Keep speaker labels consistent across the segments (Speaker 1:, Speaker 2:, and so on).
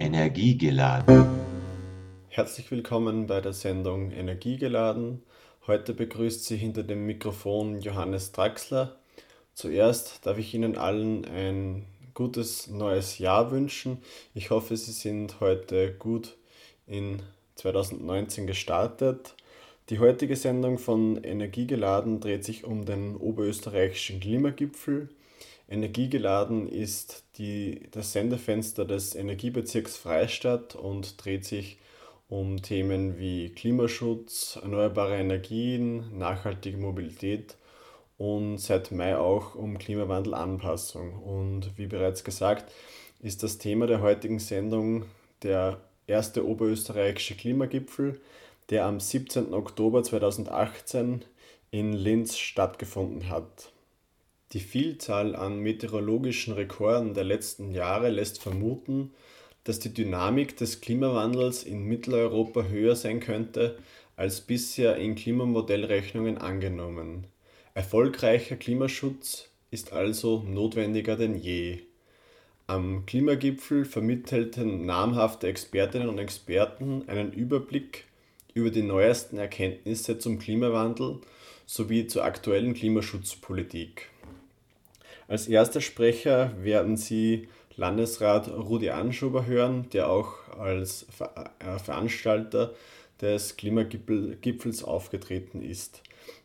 Speaker 1: Energiegeladen.
Speaker 2: Herzlich willkommen bei der Sendung Energiegeladen. Heute begrüßt Sie hinter dem Mikrofon Johannes Draxler. Zuerst darf ich Ihnen allen ein gutes neues Jahr wünschen. Ich hoffe, Sie sind heute gut in 2019 gestartet. Die heutige Sendung von Energiegeladen dreht sich um den oberösterreichischen Klimagipfel. Energiegeladen ist die, das Sendefenster des Energiebezirks Freistadt und dreht sich um Themen wie Klimaschutz, erneuerbare Energien, nachhaltige Mobilität und seit Mai auch um Klimawandelanpassung. Und wie bereits gesagt, ist das Thema der heutigen Sendung der erste oberösterreichische Klimagipfel, der am 17. Oktober 2018 in Linz stattgefunden hat. Die Vielzahl an meteorologischen Rekorden der letzten Jahre lässt vermuten, dass die Dynamik des Klimawandels in Mitteleuropa höher sein könnte als bisher in Klimamodellrechnungen angenommen. Erfolgreicher Klimaschutz ist also notwendiger denn je. Am Klimagipfel vermittelten namhafte Expertinnen und Experten einen Überblick über die neuesten Erkenntnisse zum Klimawandel sowie zur aktuellen Klimaschutzpolitik. Als erster Sprecher werden Sie Landesrat Rudi Anschober hören, der auch als äh, Veranstalter des Klimagipfels aufgetreten ist.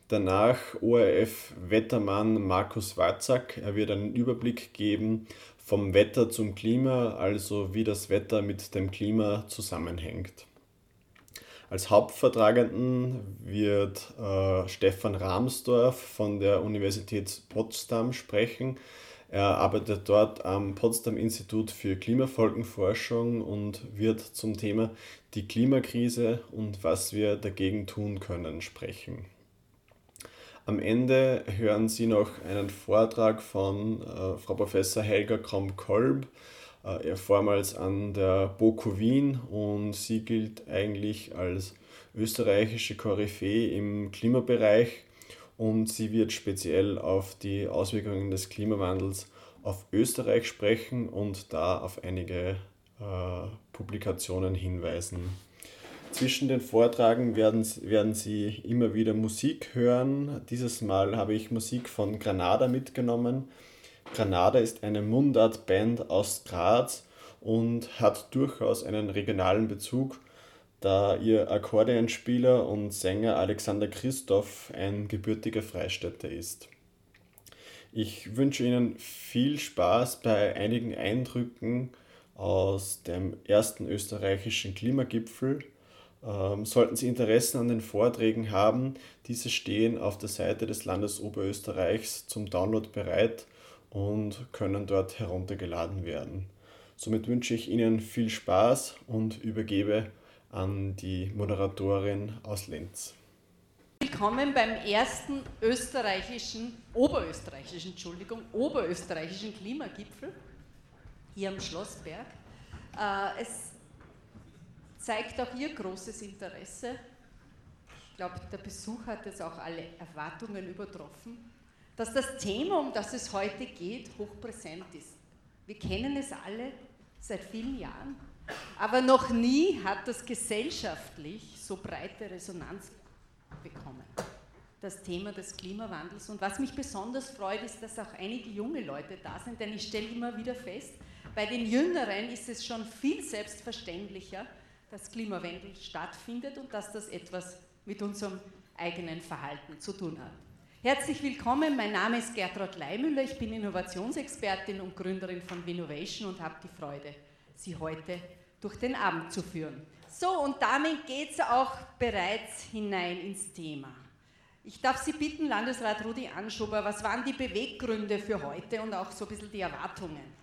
Speaker 2: Danach ORF-Wettermann Markus Watzak. Er wird einen Überblick geben vom Wetter zum Klima, also wie das Wetter mit dem Klima zusammenhängt. Als Hauptvertragenden wird äh, Stefan Rahmsdorf von der Universität Potsdam sprechen. Er arbeitet dort am Potsdam Institut für Klimafolgenforschung und wird zum Thema die Klimakrise und was wir dagegen tun können sprechen. Am Ende hören Sie noch einen Vortrag von äh, Frau Professor Helga Krom-Kolb, äh, vormals an der BOKU Wien und sie gilt eigentlich als österreichische Koryphäe im Klimabereich und sie wird speziell auf die Auswirkungen des Klimawandels auf Österreich sprechen und da auf einige äh, Publikationen hinweisen. Zwischen den Vortragen werden, werden Sie immer wieder Musik hören. Dieses Mal habe ich Musik von Granada mitgenommen. Granada ist eine Mundart-Band aus Graz und hat durchaus einen regionalen Bezug da ihr Akkordeonspieler und Sänger Alexander Christoph ein gebürtiger Freistädter ist. Ich wünsche Ihnen viel Spaß bei einigen Eindrücken aus dem ersten österreichischen Klimagipfel. Ähm, sollten Sie Interessen an den Vorträgen haben, diese stehen auf der Seite des Landes Oberösterreichs zum Download bereit und können dort heruntergeladen werden. Somit wünsche ich Ihnen viel Spaß und übergebe an die Moderatorin aus Linz.
Speaker 3: Willkommen beim ersten österreichischen, oberösterreichischen, Entschuldigung, oberösterreichischen Klimagipfel hier am Schlossberg. Äh, es zeigt auch Ihr großes Interesse. Ich glaube, der Besuch hat jetzt auch alle Erwartungen übertroffen, dass das Thema, um das es heute geht, hochpräsent ist. Wir kennen es alle seit vielen Jahren aber noch nie hat das gesellschaftlich so breite Resonanz bekommen. Das Thema des Klimawandels. Und was mich besonders freut, ist, dass auch einige junge Leute da sind, denn ich stelle immer wieder fest, bei den Jüngeren ist es schon viel selbstverständlicher, dass Klimawandel stattfindet und dass das etwas mit unserem eigenen Verhalten zu tun hat. Herzlich willkommen, mein Name ist Gertrud Leimüller, ich bin Innovationsexpertin und Gründerin von Vinovation und habe die Freude, Sie heute durch den Abend zu führen. So, und damit geht es auch bereits hinein ins Thema. Ich darf Sie bitten, Landesrat Rudi Anschober, was waren die Beweggründe für heute und auch so ein bisschen die Erwartungen?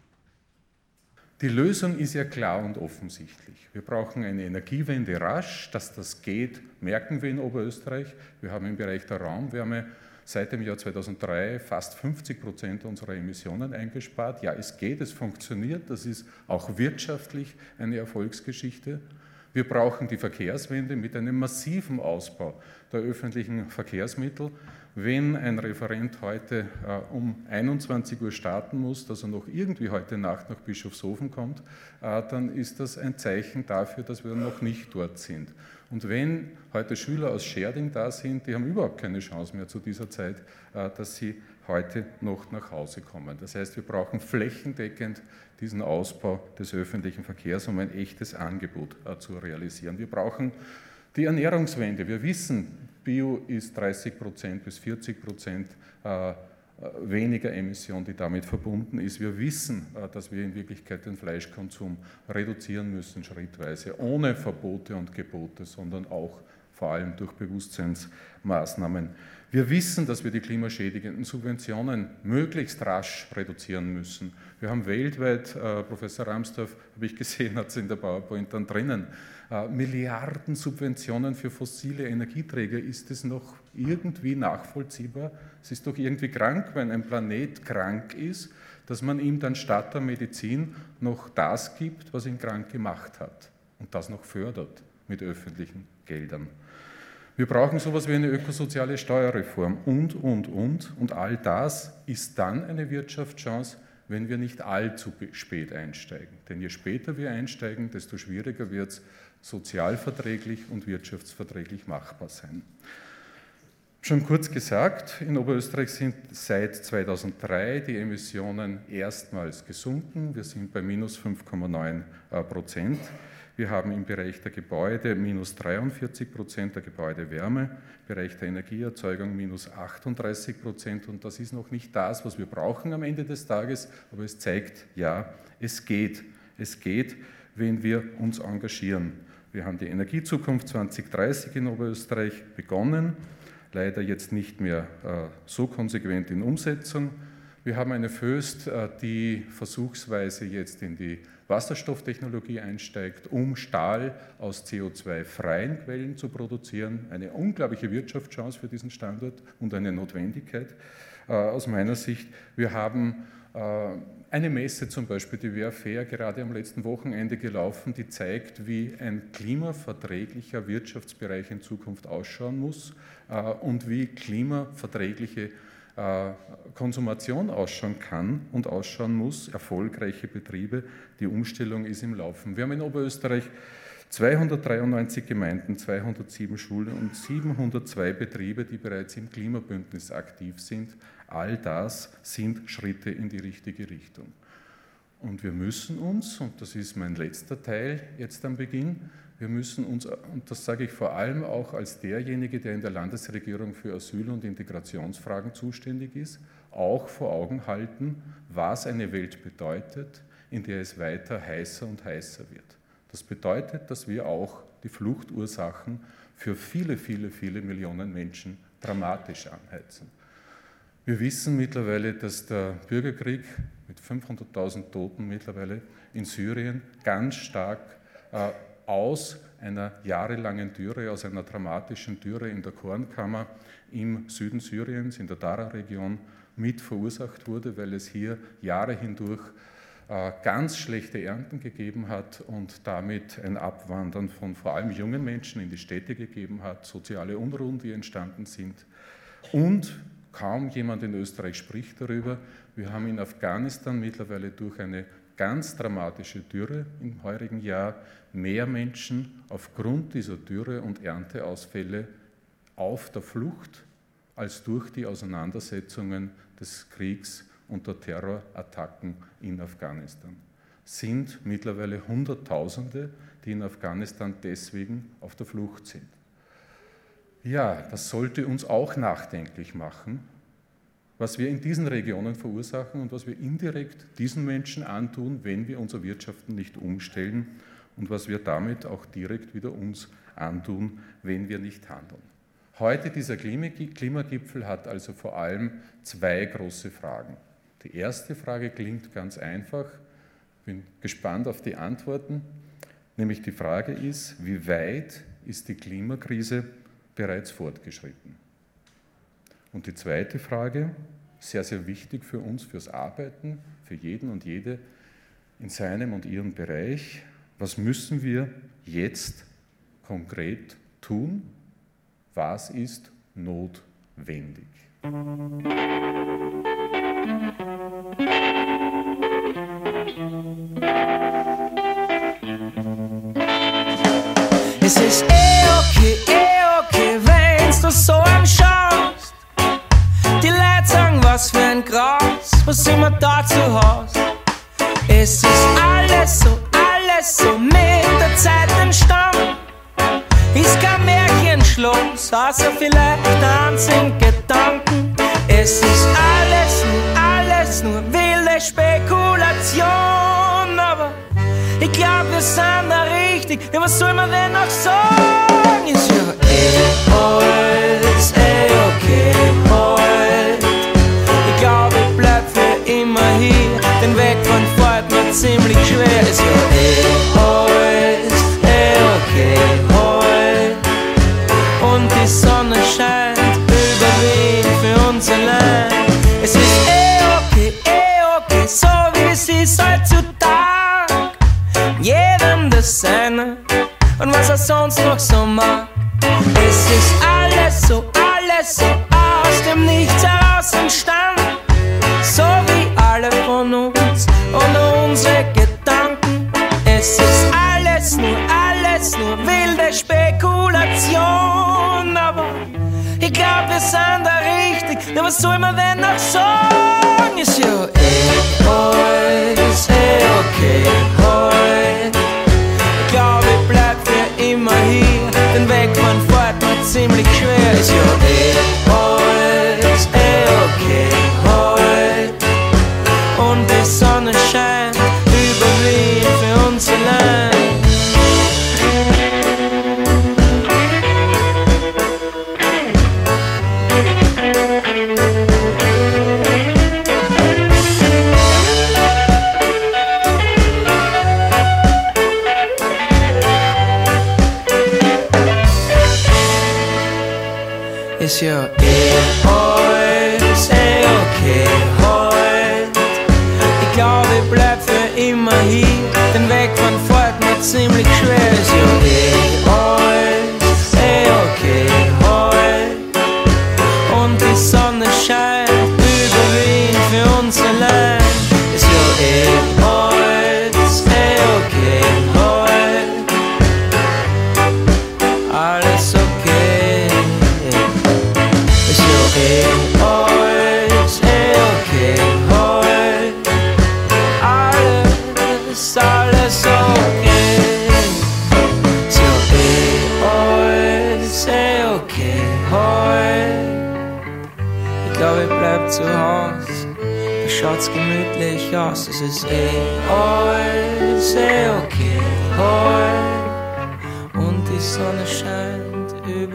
Speaker 4: Die Lösung ist ja klar und offensichtlich. Wir brauchen eine Energiewende rasch. Dass das geht, merken wir in Oberösterreich. Wir haben im Bereich der Raumwärme seit dem Jahr 2003 fast 50 Prozent unserer Emissionen eingespart. Ja, es geht, es funktioniert, das ist auch wirtschaftlich eine Erfolgsgeschichte. Wir brauchen die Verkehrswende mit einem massiven Ausbau der öffentlichen Verkehrsmittel. wenn ein Referent heute äh, um 21 Uhr starten muss, dass er noch irgendwie heute Nacht nach Bischofshofen kommt, äh, dann ist das ein Zeichen dafür, dass wir noch nicht dort sind. Und wenn heute Schüler aus Scherding da sind, die haben überhaupt keine Chance mehr zu dieser Zeit, äh, dass sie heute noch nach Hause kommen. Das heißt, wir brauchen flächendeckend diesen Ausbau des öffentlichen Verkehrs, um ein echtes Angebot äh, zu realisieren. Wir brauchen die Ernährungswende. Wir wissen, Bio ist 30 Prozent bis 40 Prozent äh, weniger Emission, die damit verbunden ist. Wir wissen, äh, dass wir in Wirklichkeit den Fleischkonsum reduzieren müssen, schrittweise, ohne Verbote und Gebote, sondern auch vor allem durch Bewusstseinsmaßnahmen. Wir wissen, dass wir die klimaschädigenden Subventionen möglichst rasch reduzieren müssen. Wir haben weltweit, äh, Professor Ramsdorf, habe ich gesehen, hat es in der PowerPoint dann drinnen, äh, Milliarden Subventionen für fossile Energieträger. Ist es noch irgendwie nachvollziehbar? Es ist doch irgendwie krank, wenn ein Planet krank ist, dass man ihm dann statt der Medizin noch das gibt, was ihn krank gemacht hat und das noch fördert mit öffentlichen Geldern. Wir brauchen sowas wie eine ökosoziale Steuerreform und, und, und. Und all das ist dann eine Wirtschaftschance, wenn wir nicht allzu spät einsteigen. Denn je später wir einsteigen, desto schwieriger wird es, sozialverträglich und wirtschaftsverträglich machbar sein. Schon kurz gesagt, in Oberösterreich sind seit 2003 die Emissionen erstmals gesunken. Wir sind bei minus 5,9 Prozent. Wir haben im Bereich der Gebäude minus 43 Prozent, der Gebäudewärme, Bereich der Energieerzeugung minus 38 Prozent. Und das ist noch nicht das, was wir brauchen am Ende des Tages, aber es zeigt, ja, es geht. Es geht, wenn wir uns engagieren. Wir haben die Energiezukunft 2030 in Oberösterreich begonnen, leider jetzt nicht mehr äh, so konsequent in Umsetzung. Wir haben eine Föst, äh, die versuchsweise jetzt in die Wasserstofftechnologie einsteigt, um Stahl aus CO2-freien Quellen zu produzieren. Eine unglaubliche Wirtschaftschance für diesen Standort und eine Notwendigkeit äh, aus meiner Sicht. Wir haben eine Messe zum Beispiel, die wäre fair, gerade am letzten Wochenende gelaufen, die zeigt, wie ein klimaverträglicher Wirtschaftsbereich in Zukunft ausschauen muss äh, und wie klimaverträgliche äh, Konsumation ausschauen kann und ausschauen muss, erfolgreiche Betriebe. Die Umstellung ist im Laufen. Wir haben in Oberösterreich 293 Gemeinden, 207 Schulen und 702 Betriebe, die bereits im Klimabündnis aktiv sind. All das sind Schritte in die richtige Richtung. Und wir müssen uns, und das ist mein letzter Teil jetzt am Beginn, wir müssen uns, und das sage ich vor allem auch als derjenige, der in der Landesregierung für Asyl- und Integrationsfragen zuständig ist, auch vor Augen halten, was eine Welt bedeutet, in der es weiter heißer und heißer wird. Das bedeutet, dass wir auch die Fluchtursachen für viele, viele, viele Millionen Menschen dramatisch anheizen. Wir wissen mittlerweile, dass der Bürgerkrieg mit 500.000 Toten mittlerweile in Syrien ganz stark äh, aus einer jahrelangen Dürre, aus einer dramatischen Dürre in der Kornkammer im Süden Syriens, in der Dara-Region, mit verursacht wurde, weil es hier Jahre hindurch äh, ganz schlechte Ernten gegeben hat und damit ein Abwandern von vor allem jungen Menschen in die Städte gegeben hat, soziale Unruhen, die entstanden sind. Und kaum jemand in Österreich spricht darüber. Wir haben in Afghanistan mittlerweile durch eine ganz dramatische Dürre im heurigen Jahr mehr Menschen aufgrund dieser Dürre und Ernteausfälle auf der Flucht als durch die Auseinandersetzungen des Kriegs und der Terrorattacken in Afghanistan. Sind mittlerweile Hunderttausende, die in Afghanistan deswegen auf der Flucht sind. Ja, das sollte uns auch nachdenklich machen, was wir in diesen Regionen verursachen und was wir indirekt diesen Menschen antun, wenn wir unser Wirtschaften nicht umstellen und was wir damit auch direkt wieder uns antun, wenn wir nicht handeln. Heute dieser Klimagipfel hat also vor allem zwei große Fragen. Die erste Frage klingt ganz einfach, bin gespannt auf die Antworten, nämlich die Frage ist, wie weit ist die Klimakrise bereits fortgeschritten? Und die zweite Frage, sehr, sehr wichtig für uns, fürs Arbeiten, für jeden und jede in seinem und ihrem Bereich. Was müssen wir jetzt konkret tun? Was ist notwendig?
Speaker 1: Es Gras, was immer dazu hast. Es ist alles so, alles so mit der Zeit entstanden. Ist kein Märchenschloss, außer vielleicht einzigen Gedanken. Es ist alles nur, alles nur wilde Spekulation, aber ich glaub, wir sind da richtig. Ja, was soll man denn noch sagen? Ist ja eh ziemlich schwer. Ist ja eh alles, eh okay, heute. Und die Sonne scheint über Wien für uns allein. Es ist eh okay, eh okay, so wie es ist heutzutage. Jedem das Seine und was er sonst noch so mag. Es ist alles so, alles so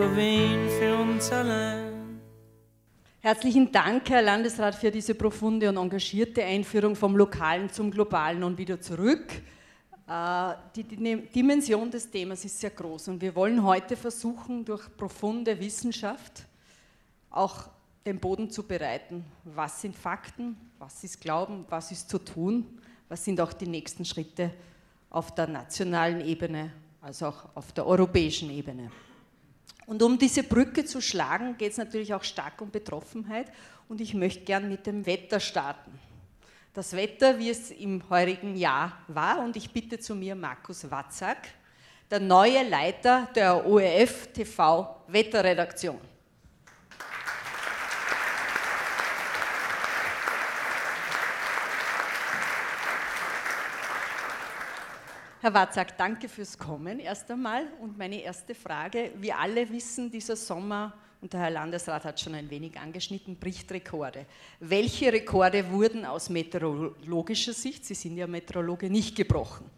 Speaker 1: über Wien für uns allein.
Speaker 3: Herzlichen Dank, Herr Landesrat, für diese profunde und engagierte Einführung vom Lokalen zum Globalen und wieder zurück. Äh, Die die Dimension des Themas ist sehr groß und wir wollen heute versuchen, durch profunde Wissenschaft auch den Boden zu bereiten. Was sind Fakten? Was ist Glauben? Was ist zu tun? Was sind auch die nächsten Schritte auf der nationalen Ebene, also auch auf der europäischen Ebene? Und um diese Brücke zu schlagen, geht es natürlich auch stark um Betroffenheit. Und ich möchte gern mit dem Wetter starten. Das Wetter, wie es im heurigen Jahr war, und ich bitte zu mir Markus Watzak, der neue Leiter der ORF TV Wetterredaktion. Herr Watzak, danke fürs Kommen erst einmal. Und meine erste Frage, wir alle wissen, dieser Sommer, und der Herr Landesrat hat schon ein wenig angeschnitten, bricht Rekorde. Welche Rekorde wurden aus meteorologischer Sicht, Sie sind ja Meteorologe, nicht gebrochen?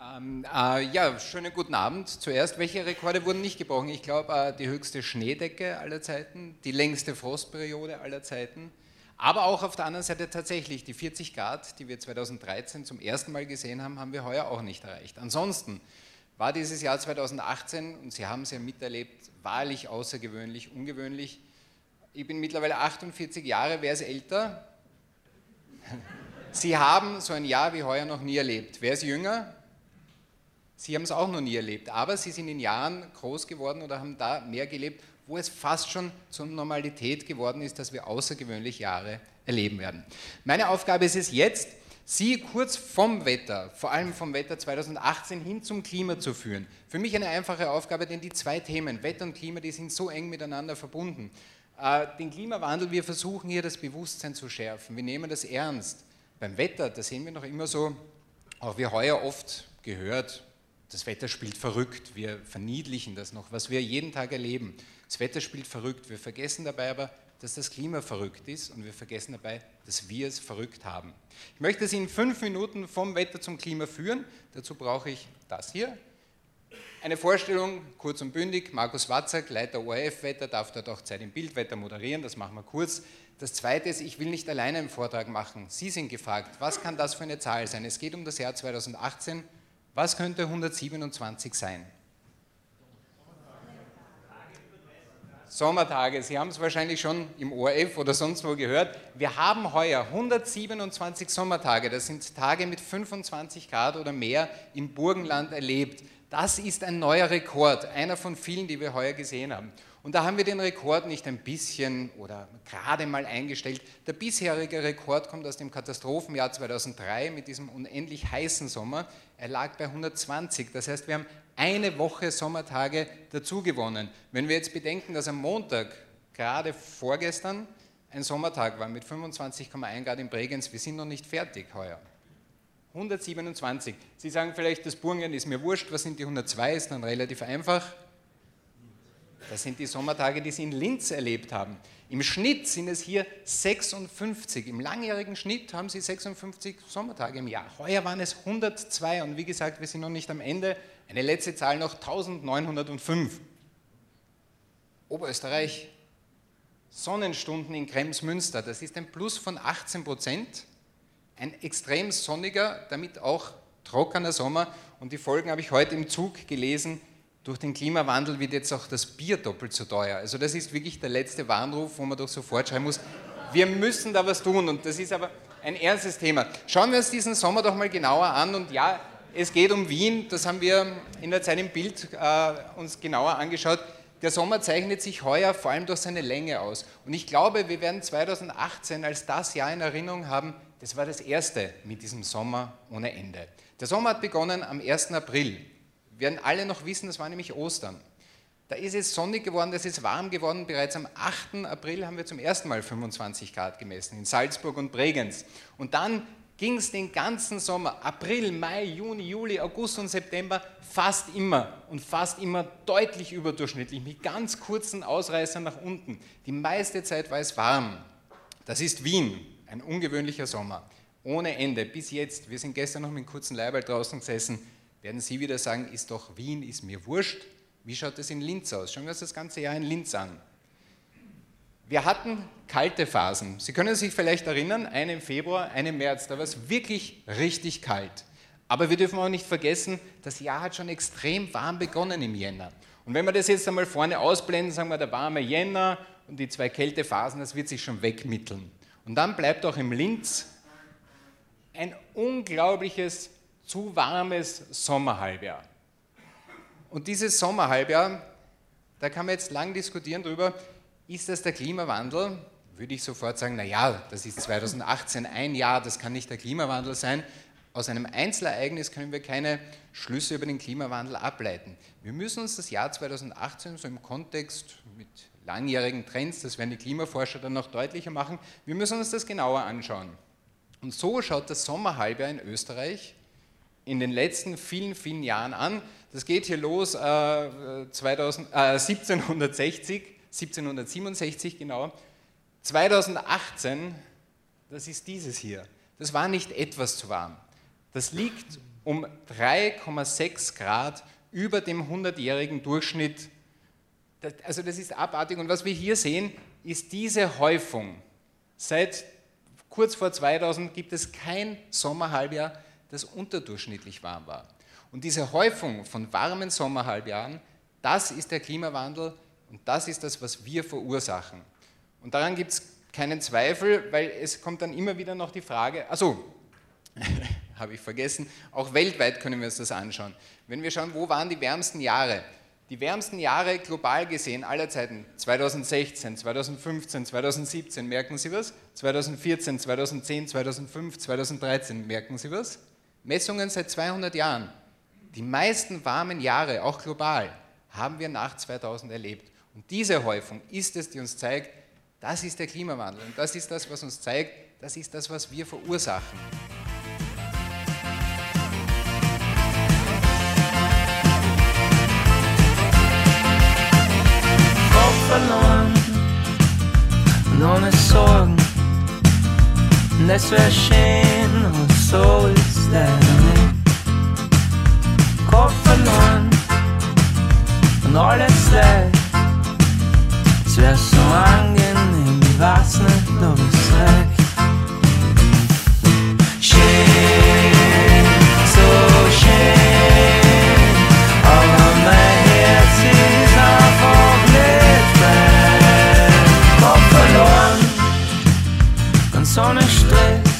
Speaker 5: Ähm, äh, ja, schönen guten Abend. Zuerst, welche Rekorde wurden nicht gebrochen? Ich glaube, äh, die höchste Schneedecke aller Zeiten, die längste Frostperiode aller Zeiten, aber auch auf der anderen Seite tatsächlich die 40 Grad, die wir 2013 zum ersten Mal gesehen haben, haben wir heuer auch nicht erreicht. Ansonsten war dieses Jahr 2018, und Sie haben es ja miterlebt, wahrlich außergewöhnlich, ungewöhnlich. Ich bin mittlerweile 48 Jahre, wer ist älter? Sie haben so ein Jahr wie heuer noch nie erlebt. Wer ist jünger? Sie haben es auch noch nie erlebt, aber Sie sind in Jahren groß geworden oder haben da mehr gelebt wo es fast schon zur Normalität geworden ist, dass wir außergewöhnliche Jahre erleben werden. Meine Aufgabe ist es jetzt, Sie kurz vom Wetter, vor allem vom Wetter 2018 hin zum Klima zu führen. Für mich eine einfache Aufgabe, denn die zwei Themen, Wetter und Klima, die sind so eng miteinander verbunden. Äh, den Klimawandel, wir versuchen hier das Bewusstsein zu schärfen. Wir nehmen das ernst. Beim Wetter, da sehen wir noch immer so, auch wie heuer oft gehört, das Wetter spielt verrückt. Wir verniedlichen das noch, was wir jeden Tag erleben. Das Wetter spielt verrückt. Wir vergessen dabei aber, dass das Klima verrückt ist und wir vergessen dabei, dass wir es verrückt haben. Ich möchte Sie in fünf Minuten vom Wetter zum Klima führen. Dazu brauche ich das hier. Eine Vorstellung, kurz und bündig. Markus Watzak, Leiter ORF-Wetter, darf dort auch Zeit im Bildwetter moderieren. Das machen wir kurz. Das Zweite ist, ich will nicht alleine einen Vortrag machen. Sie sind gefragt, was kann das für eine Zahl sein? Es geht um das Jahr 2018. Was könnte 127 sein? Sommertage. Sie haben es wahrscheinlich schon im ORF oder sonst wo gehört. Wir haben heuer 127 Sommertage. Das sind Tage mit 25 Grad oder mehr im Burgenland erlebt. Das ist ein neuer Rekord, einer von vielen, die wir heuer gesehen haben. Und da haben wir den Rekord nicht ein bisschen oder gerade mal eingestellt. Der bisherige Rekord kommt aus dem Katastrophenjahr 2003 mit diesem unendlich heißen Sommer. Er lag bei 120. Das heißt, wir haben eine Woche Sommertage dazu gewonnen. Wenn wir jetzt bedenken, dass am Montag, gerade vorgestern, ein Sommertag war mit 25,1 Grad in Bregenz, wir sind noch nicht fertig heuer. 127. Sie sagen vielleicht, das Burgen ist mir wurscht, was sind die 102? Ist dann relativ einfach. Das sind die Sommertage, die Sie in Linz erlebt haben. Im Schnitt sind es hier 56. Im langjährigen Schnitt haben Sie 56 Sommertage im Jahr. Heuer waren es 102 und wie gesagt, wir sind noch nicht am Ende. Eine letzte Zahl noch 1905. Oberösterreich, Sonnenstunden in Kremsmünster, das ist ein Plus von 18 Prozent. Ein extrem sonniger, damit auch trockener Sommer. Und die Folgen habe ich heute im Zug gelesen. Durch den Klimawandel wird jetzt auch das Bier doppelt so teuer. Also das ist wirklich der letzte Warnruf, wo man doch sofort schreiben muss, wir müssen da was tun. Und das ist aber ein ernstes Thema. Schauen wir uns diesen Sommer doch mal genauer an. Und ja, es geht um Wien, das haben wir in der Zeit im Bild äh, uns genauer angeschaut. Der Sommer zeichnet sich heuer vor allem durch seine Länge aus. Und ich glaube, wir werden 2018 als das Jahr in Erinnerung haben, das war das erste mit diesem Sommer ohne Ende. Der Sommer hat begonnen am 1. April. Wir werden alle noch wissen, das war nämlich Ostern. Da ist es sonnig geworden, das ist warm geworden. Bereits am 8. April haben wir zum ersten Mal 25 Grad gemessen in Salzburg und Bregenz. Und dann ging es den ganzen Sommer, April, Mai, Juni, Juli, August und September, fast immer und fast immer deutlich überdurchschnittlich, mit ganz kurzen Ausreißern nach unten. Die meiste Zeit war es warm. Das ist Wien, ein ungewöhnlicher Sommer. Ohne Ende, bis jetzt. Wir sind gestern noch mit einem kurzen Leibwald draußen gesessen. Werden Sie wieder sagen, ist doch Wien, ist mir wurscht. Wie schaut es in Linz aus? Schauen wir uns das ganze Jahr in Linz an. Wir hatten kalte Phasen. Sie können sich vielleicht erinnern, eine im Februar, eine im März, da war es wirklich richtig kalt. Aber wir dürfen auch nicht vergessen, das Jahr hat schon extrem warm begonnen im Jänner. Und wenn wir das jetzt einmal vorne ausblenden, sagen wir, der warme Jänner und die zwei Kältephasen, das wird sich schon wegmitteln. Und dann bleibt auch im Linz ein unglaubliches, zu warmes Sommerhalbjahr. Und dieses Sommerhalbjahr, da kann man jetzt lang diskutieren darüber, ist das der Klimawandel? Würde ich sofort sagen, naja, das ist 2018 ein Jahr, das kann nicht der Klimawandel sein. Aus einem Einzelereignis können wir keine Schlüsse über den Klimawandel ableiten. Wir müssen uns das Jahr 2018 so im Kontext mit langjährigen Trends, das werden die Klimaforscher dann noch deutlicher machen, wir müssen uns das genauer anschauen. Und so schaut das Sommerhalbjahr in Österreich in den letzten vielen, vielen Jahren an. Das geht hier los äh, 2000, äh, 1760 1767 genau. 2018, das ist dieses hier. Das war nicht etwas zu warm. Das liegt um 3,6 Grad über dem 100-jährigen Durchschnitt. Das, also das ist abartig. Und was wir hier sehen, ist diese Häufung. Seit kurz vor 2000 gibt es kein Sommerhalbjahr, das unterdurchschnittlich warm war. Und diese Häufung von warmen Sommerhalbjahren, das ist der Klimawandel, und das ist das, was wir verursachen. Und daran gibt es keinen Zweifel, weil es kommt dann immer wieder noch die Frage, also habe ich vergessen, auch weltweit können wir uns das anschauen. Wenn wir schauen, wo waren die wärmsten Jahre? Die wärmsten Jahre global gesehen aller Zeiten, 2016, 2015, 2017, merken Sie was? 2014, 2010, 2005, 2013, merken Sie was? Messungen seit 200 Jahren. Die meisten warmen Jahre, auch global, haben wir nach 2000 erlebt. Und diese Häufung ist es, die uns zeigt, das ist der Klimawandel. Und das ist das, was uns zeigt, das ist das, was wir verursachen.
Speaker 1: verloren und ohne Sorgen. Und es wäre schön, aber so ist leider nicht. Kopf verloren und alles leid. Es wäre so angenehm, weiß nicht, ob es reicht. Schön, so schön, aber mein Herz ist einfach nicht frei. Kopf verloren, ganz ohne Stress.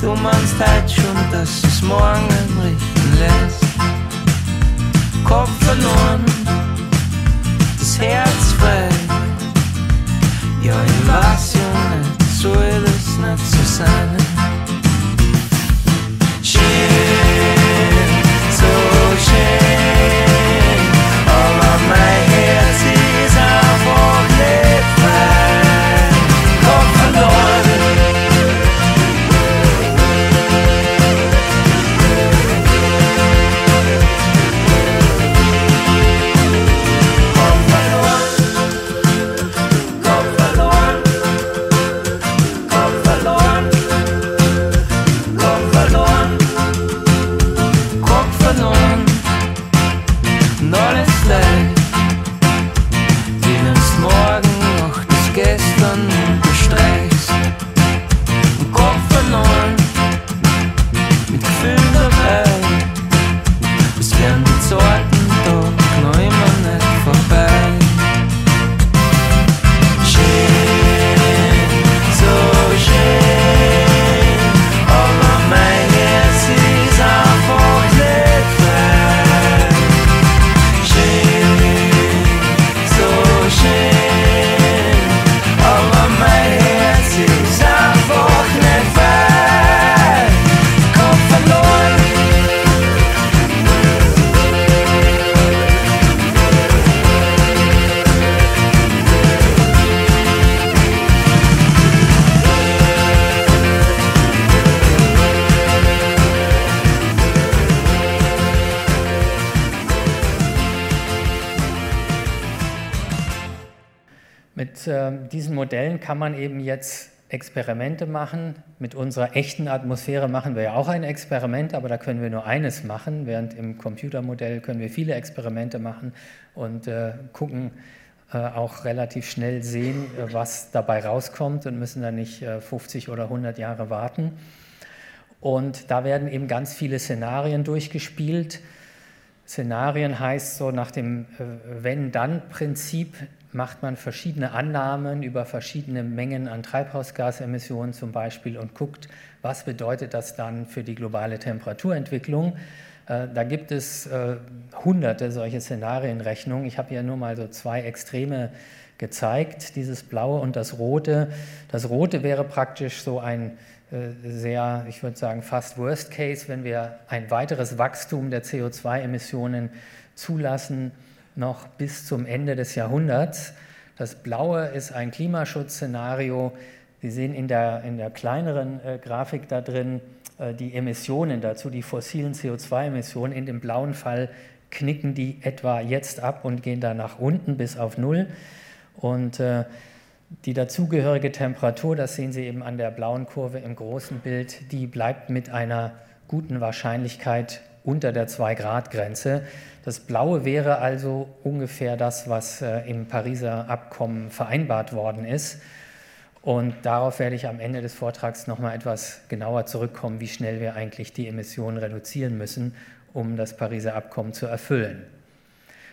Speaker 1: Du meinst halt schon, dass es morgen richten lässt. Kopf verloren, Ja, ich weiß ja nicht, soll
Speaker 6: kann man eben jetzt Experimente machen. Mit unserer echten Atmosphäre machen wir ja auch ein Experiment, aber da können wir nur eines machen, während im Computermodell können wir viele Experimente machen und äh, gucken, äh, auch relativ schnell sehen, äh, was dabei rauskommt und müssen dann nicht äh, 50 oder 100 Jahre warten. Und da werden eben ganz viele Szenarien durchgespielt. Szenarien heißt so nach dem äh, Wenn-Dann-Prinzip macht man verschiedene Annahmen über verschiedene Mengen an Treibhausgasemissionen zum Beispiel und guckt, was bedeutet das dann für die globale Temperaturentwicklung. Äh, Da gibt es äh, hunderte solche Szenarienrechnungen. Ich habe hier nur mal so zwei Extreme gezeigt, dieses blaue und das rote. Das rote wäre praktisch so ein äh, sehr, ich würde sagen, fast Worst Case, wenn wir ein weiteres Wachstum der CO2-Emissionen zulassen, noch bis zum Ende des Jahrhunderts. Das blaue ist ein Klimaschutzszenario. Sie sehen in der, in der kleineren äh, Grafik da drin äh, die Emissionen dazu, die fossilen CO2-Emissionen. In dem blauen Fall knicken die etwa jetzt ab und gehen da nach unten bis auf Null. Und äh, die dazugehörige Temperatur, das sehen Sie eben an der blauen Kurve im großen Bild, die bleibt mit einer guten Wahrscheinlichkeit unter der 2-Grad-Grenze. Das Blaue wäre also ungefähr das, was äh, im Pariser Abkommen vereinbart worden ist. Und darauf werde ich am Ende des Vortrags nochmal etwas genauer zurückkommen, wie schnell wir eigentlich die Emissionen reduzieren müssen, um das Pariser Abkommen zu erfüllen.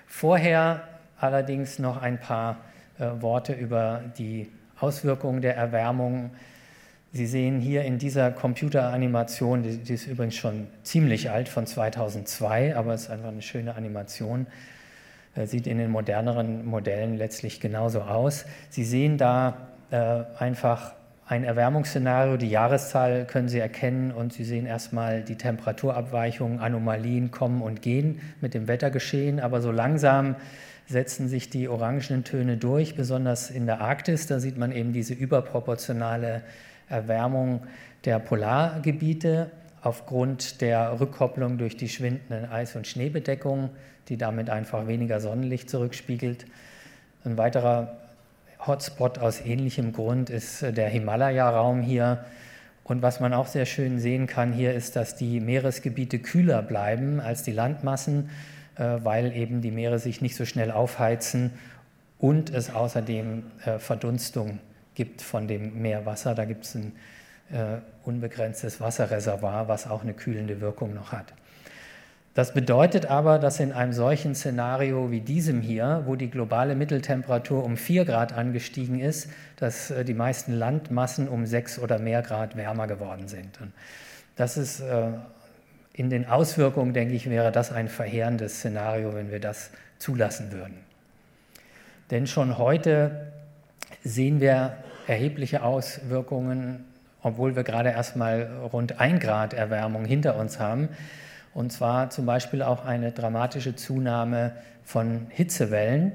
Speaker 6: Vorher allerdings noch ein paar äh, Worte über die Auswirkungen der Erwärmung. Sie sehen hier in dieser Computeranimation, die, die ist übrigens schon ziemlich alt, von 2002, aber es ist einfach eine schöne Animation. sieht in den moderneren Modellen letztlich genauso aus. Sie sehen da äh, einfach ein Erwärmungsszenario, die Jahreszahl können Sie erkennen und Sie sehen erstmal die Temperaturabweichungen, Anomalien kommen und gehen mit dem Wettergeschehen, aber so langsam setzen sich die orangenen Töne durch, besonders in der Arktis. Da sieht man eben diese überproportionale Erwärmung der Polargebiete aufgrund der Rückkopplung durch die schwindenden Eis- und Schneebedeckungen, die damit einfach weniger Sonnenlicht zurückspiegelt. Ein weiterer Hotspot aus ähnlichem Grund ist äh, der Himalaya-Raum hier. Und was man auch sehr schön sehen kann hier ist, dass die Meeresgebiete kühler bleiben als die Landmassen, äh, weil eben die Meere sich nicht so schnell aufheizen und es außerdem äh, Verdunstung gibt von dem Meerwasser. Da gibt es ein unbegrenztes Wasserreservoir, was auch eine kühlende Wirkung noch hat. Das bedeutet aber, dass in einem solchen Szenario wie diesem hier, wo die globale Mitteltemperatur um 4 Grad angestiegen ist, dass äh, die meisten Landmassen um 6 oder mehr Grad wärmer geworden sind. Und das ist äh, in den Auswirkungen, denke ich, wäre das ein verheerendes Szenario, wenn wir das zulassen würden. Denn schon heute sehen wir erhebliche Auswirkungen, obwohl wir gerade erst mal rund 1 Grad Erwärmung hinter uns haben und zwar zum Beispiel auch eine dramatische Zunahme von Hitzewellen.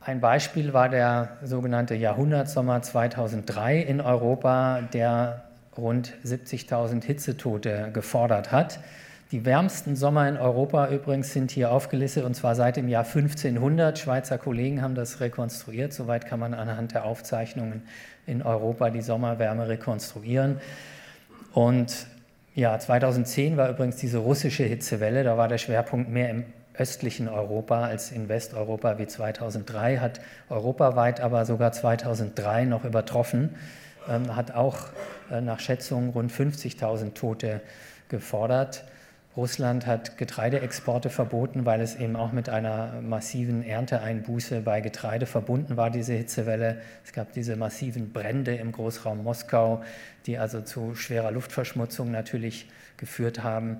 Speaker 6: Ein Beispiel war der sogenannte Jahrhundertsommer 2003 in Europa, der rund 70.000 Hitzetote gefordert hat. Die wärmsten Sommer in Europa übrigens sind hier aufgelistet und zwar seit dem Jahr 1500. Schweizer Kollegen haben das rekonstruiert. Soweit kann man anhand der Aufzeichnungen in Europa die Sommerwärme rekonstruieren. Und ja, 2010 war übrigens diese russische Hitzewelle, da war der Schwerpunkt mehr im östlichen Europa als in Westeuropa wie 2003, hat europaweit aber sogar 2003 noch übertroffen, ähm, hat auch äh, nach Schätzungen rund 50.000 Tote gefordert. Russland hat Getreideexporte verboten, weil es eben auch mit einer massiven Ernteeinbuße bei Getreide verbunden war, diese Hitzewelle. Es gab diese massiven Brände im Großraum Moskau, die also zu schwerer Luftverschmutzung natürlich geführt haben.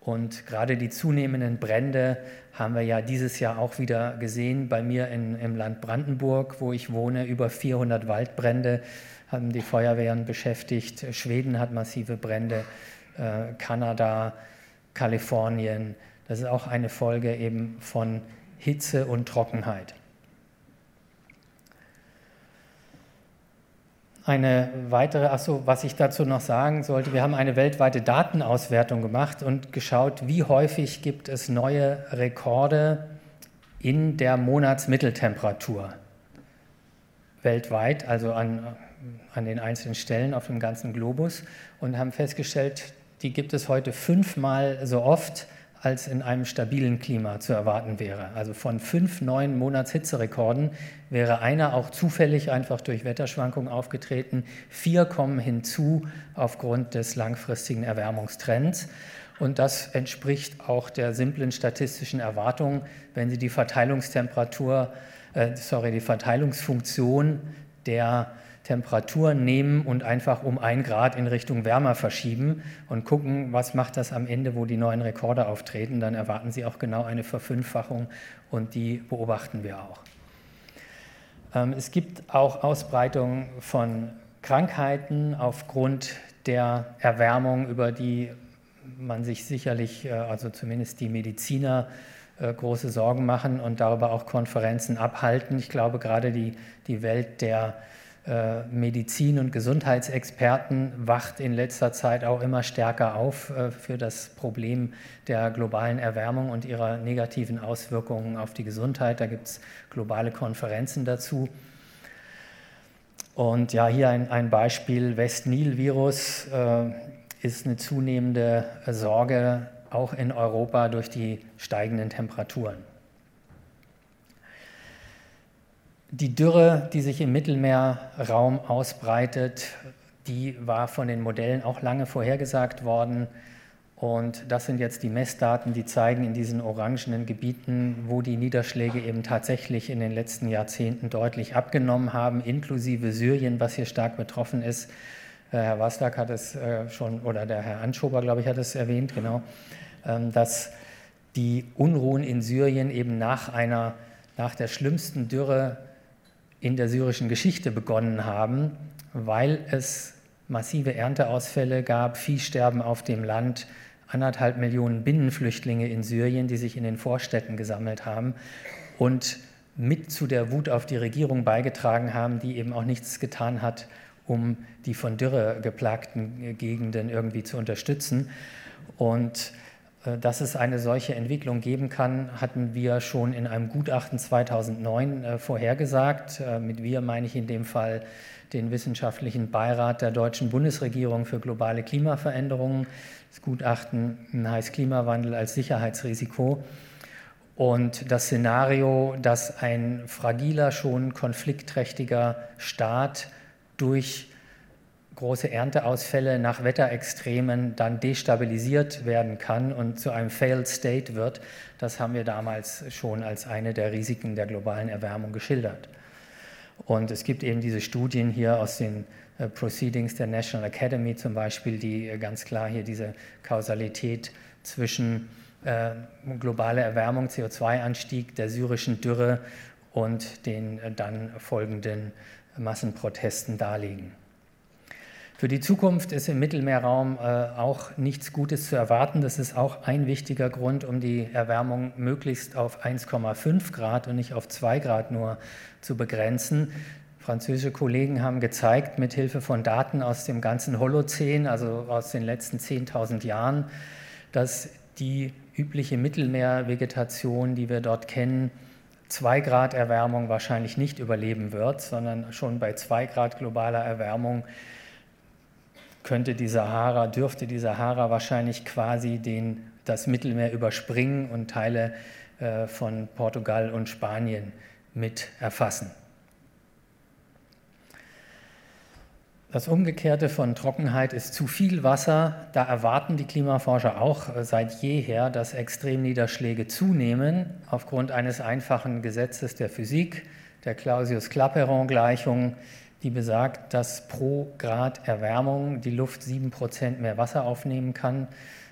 Speaker 6: Und gerade die zunehmenden Brände haben wir ja dieses Jahr auch wieder gesehen. Bei mir in, im Land Brandenburg, wo ich wohne, über 400 Waldbrände haben die Feuerwehren beschäftigt. Schweden hat massive Brände, äh, Kanada, Kalifornien. Das ist auch eine Folge eben von Hitze und Trockenheit. Eine weitere, achso, was ich dazu noch sagen sollte, wir haben eine weltweite Datenauswertung gemacht und geschaut, wie häufig gibt es neue Rekorde in der Monatsmitteltemperatur weltweit, also an, an den einzelnen Stellen auf dem ganzen Globus und haben festgestellt, die gibt es heute fünfmal so oft, als in einem stabilen Klima zu erwarten wäre. Also von fünf neuen Monatshitzerekorden wäre einer auch zufällig einfach durch Wetterschwankungen aufgetreten. Vier kommen hinzu aufgrund des langfristigen Erwärmungstrends. Und das entspricht auch der simplen statistischen Erwartung, wenn Sie die Verteilungstemperatur, äh, sorry, die Verteilungsfunktion der Temperaturen nehmen und einfach um ein Grad in Richtung wärmer verschieben und gucken, was macht das am Ende, wo die neuen Rekorde auftreten. Dann erwarten Sie auch genau eine Verfünffachung und die beobachten wir auch. Ähm, es gibt auch Ausbreitung von Krankheiten aufgrund der Erwärmung, über die man sich sicherlich, äh, also zumindest die Mediziner, äh, große Sorgen machen und darüber auch Konferenzen abhalten. Ich glaube, gerade die, die Welt der Medizin- und Gesundheitsexperten wacht in letzter Zeit auch immer stärker auf äh, für das Problem der globalen Erwärmung und ihrer negativen Auswirkungen auf die Gesundheit. Da gibt es globale Konferenzen dazu. Und ja, hier ein, ein Beispiel, West-Nil-Virus äh, ist eine zunehmende Sorge auch in Europa durch die steigenden Temperaturen. Die Dürre, die sich im Mittelmeerraum ausbreitet, die war von den Modellen auch lange vorhergesagt worden. Und das sind jetzt die Messdaten, die zeigen in diesen orangenen Gebieten, wo die Niederschläge eben tatsächlich in den letzten Jahrzehnten deutlich abgenommen haben, inklusive Syrien, was hier stark betroffen ist. Äh, Herr Wasdak hat es äh, schon, oder der Herr Anschober, glaube ich, hat es erwähnt, genau, ähm, dass die Unruhen in Syrien eben nach einer, nach der schlimmsten Dürre in der syrischen Geschichte begonnen haben, weil es massive Ernteausfälle gab, Viehsterben auf dem Land, anderthalb Millionen Binnenflüchtlinge in Syrien, die sich in den Vorstädten gesammelt haben und mit zu der Wut auf die Regierung beigetragen haben, die eben auch nichts getan hat, um die von Dürre geplagten Gegenden irgendwie zu unterstützen. Und dass es eine solche Entwicklung geben kann, hatten wir schon in einem Gutachten 2009 äh, vorhergesagt. Äh, mit wir meine ich in dem Fall den wissenschaftlichen Beirat der deutschen Bundesregierung für globale Klimaveränderungen. Das Gutachten heißt Klimawandel als Sicherheitsrisiko. Und das Szenario, dass ein fragiler, schon konfliktträchtiger Staat durch große Ernteausfälle nach Wetterextremen dann destabilisiert werden kann und zu einem Failed State wird, das haben wir damals schon als eine der Risiken der globalen Erwärmung geschildert. Und es gibt eben diese Studien hier aus den äh, Proceedings der National Academy zum Beispiel, die äh, ganz klar hier diese Kausalität zwischen äh, globaler Erwärmung, CO2-Anstieg, der syrischen Dürre und den äh, dann folgenden Massenprotesten darlegen. Für die Zukunft ist im Mittelmeerraum äh, auch nichts Gutes zu erwarten. Das ist auch ein wichtiger Grund, um die Erwärmung möglichst auf 1,5 Grad und nicht auf 2 Grad nur zu begrenzen. Französische Kollegen haben gezeigt, mit Hilfe von Daten aus dem ganzen Holozän, also aus den letzten 10.000 Jahren, dass die übliche Mittelmeervegetation, die wir dort kennen, 2 Grad Erwärmung wahrscheinlich nicht überleben wird, sondern schon bei 2 Grad globaler Erwärmung könnte die Sahara, dürfte die Sahara wahrscheinlich quasi den, das Mittelmeer überspringen und Teile äh, von Portugal und Spanien mit erfassen. Das Umgekehrte von Trockenheit ist zu viel Wasser. Da erwarten die Klimaforscher auch äh, seit jeher, dass Extremniederschläge zunehmen aufgrund eines einfachen Gesetzes der Physik, der Clausius-Clapeyron-Gleichung, die besagt, dass pro Grad Erwärmung die Luft 7% mehr Wasser aufnehmen kann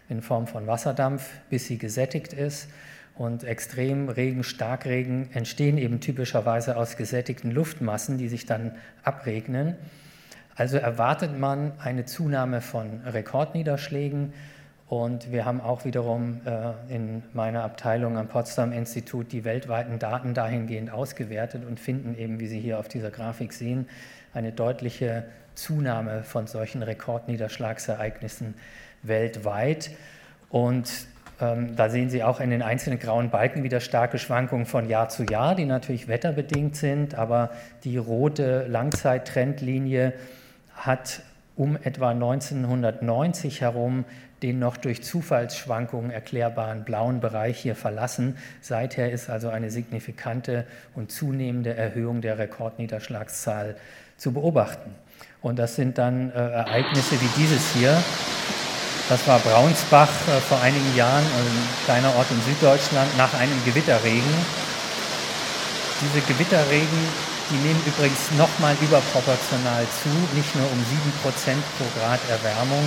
Speaker 6: in Form von Wasserdampf, bis sie gesättigt ist. Und Extremregen, Starkregen entstehen eben typischerweise aus gesättigten Luftmassen, die sich dann abregnen. Also erwartet man eine Zunahme von Rekordniederschlägen. Und wir haben auch wiederum äh, in meiner Abteilung am Potsdam Institut die weltweiten Daten dahingehend ausgewertet und finden eben, wie Sie hier auf dieser Grafik sehen, eine deutliche Zunahme von solchen Rekordniederschlagsereignissen weltweit. Und ähm, da sehen Sie auch in den einzelnen grauen Balken wieder starke Schwankungen von Jahr zu Jahr, die natürlich wetterbedingt sind, aber die rote Langzeittrendlinie hat um etwa 1990 herum den noch durch Zufallsschwankungen erklärbaren blauen Bereich hier verlassen. Seither ist also eine signifikante und zunehmende Erhöhung der Rekordniederschlagszahl zu beobachten. Und das sind dann äh, Ereignisse wie dieses hier. Das war Braunsbach äh, vor einigen Jahren, ein kleiner Ort in Süddeutschland, nach einem Gewitterregen. Diese Gewitterregen, die nehmen übrigens nochmal überproportional zu, nicht nur um 7% pro Grad Erwärmung,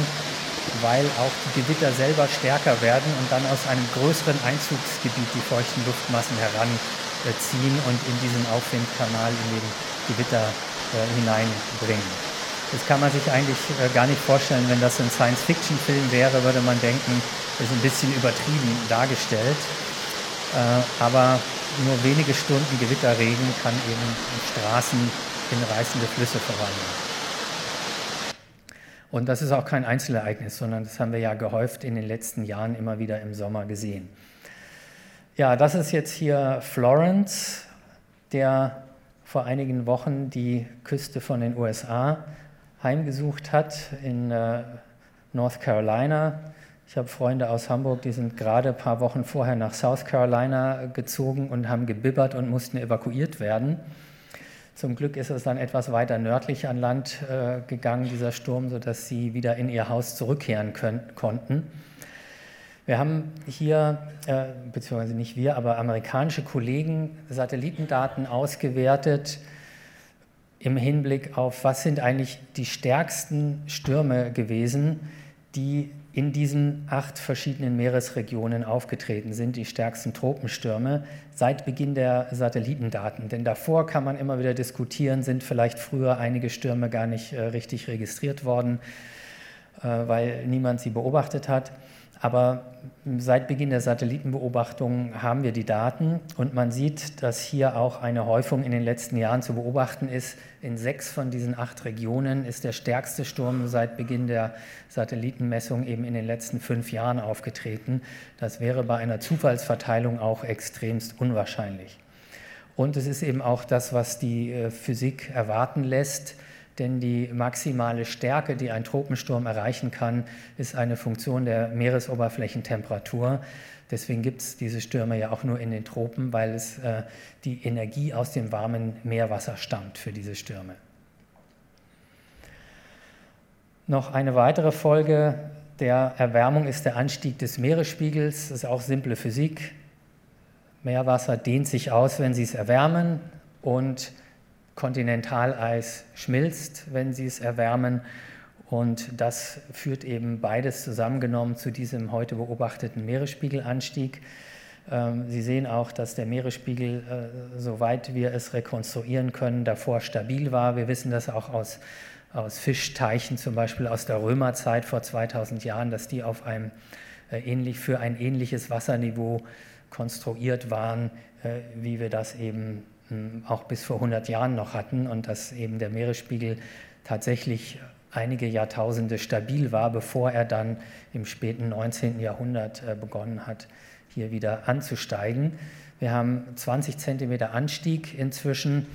Speaker 6: weil auch die Gewitter selber stärker werden und dann aus einem größeren Einzugsgebiet die feuchten Luftmassen heranziehen und in diesen Aufwindkanal in den Gewitter hineinbringen. Das kann man sich eigentlich äh, gar nicht vorstellen. Wenn das ein Science-Fiction-Film wäre, würde man denken, ist ein bisschen übertrieben dargestellt. Äh, aber nur wenige Stunden Gewitterregen kann eben Straßen in reißende Flüsse verwandeln. Und das ist auch kein Einzelereignis, sondern das haben wir ja gehäuft in den letzten Jahren immer wieder im Sommer gesehen. Ja, das ist jetzt hier Florence, der vor einigen Wochen die Küste von den USA heimgesucht hat in äh, North Carolina. Ich habe Freunde aus Hamburg, die sind gerade ein paar Wochen vorher nach South Carolina gezogen und haben gebibbert und mussten evakuiert werden. Zum Glück ist es dann etwas weiter nördlich an Land äh, gegangen, dieser Sturm, sodass sie wieder in ihr Haus zurückkehren können, konnten. Wir haben hier, äh, beziehungsweise nicht wir, aber amerikanische Kollegen Satellitendaten ausgewertet im Hinblick auf, was sind eigentlich die stärksten Stürme gewesen, die in diesen acht verschiedenen Meeresregionen aufgetreten sind, die stärksten Tropenstürme, seit Beginn der Satellitendaten. Denn davor kann man immer wieder diskutieren, sind vielleicht früher einige Stürme gar nicht äh, richtig registriert worden, äh, weil niemand sie beobachtet hat. Aber seit Beginn der Satellitenbeobachtungen haben wir die Daten und man sieht, dass hier auch eine Häufung in den letzten Jahren zu beobachten ist. In sechs von diesen acht Regionen ist der stärkste Sturm seit Beginn der Satellitenmessung eben in den letzten fünf Jahren aufgetreten. Das wäre bei einer Zufallsverteilung auch extremst unwahrscheinlich. Und es ist eben auch das, was die äh, Physik erwarten lässt denn die maximale Stärke, die ein Tropensturm erreichen kann, ist eine Funktion der Meeresoberflächentemperatur. Deswegen gibt es diese Stürme ja auch nur in den Tropen, weil es äh, die Energie aus dem warmen Meerwasser stammt für diese Stürme. Noch eine weitere Folge der Erwärmung ist der Anstieg des Meeresspiegels. Das ist auch simple Physik. Meerwasser dehnt sich aus, wenn Sie es erwärmen und Kontinentaleis schmilzt, wenn sie es erwärmen. Und das führt eben beides zusammengenommen zu diesem heute beobachteten Meeresspiegelanstieg. Ähm, sie sehen auch, dass der Meeresspiegel, äh, soweit wir es rekonstruieren können, davor stabil war. Wir wissen das auch aus, aus Fischteichen, zum Beispiel aus der Römerzeit vor 2000 Jahren, dass die auf einem äh, ähnlich, für ein ähnliches Wasserniveau konstruiert waren, äh, wie wir das eben auch bis vor 100 Jahren noch hatten und dass eben der Meeresspiegel tatsächlich einige Jahrtausende stabil war, bevor er dann im späten 19. Jahrhundert äh, begonnen hat, hier wieder anzusteigen. Wir haben 20 Zentimeter Anstieg inzwischen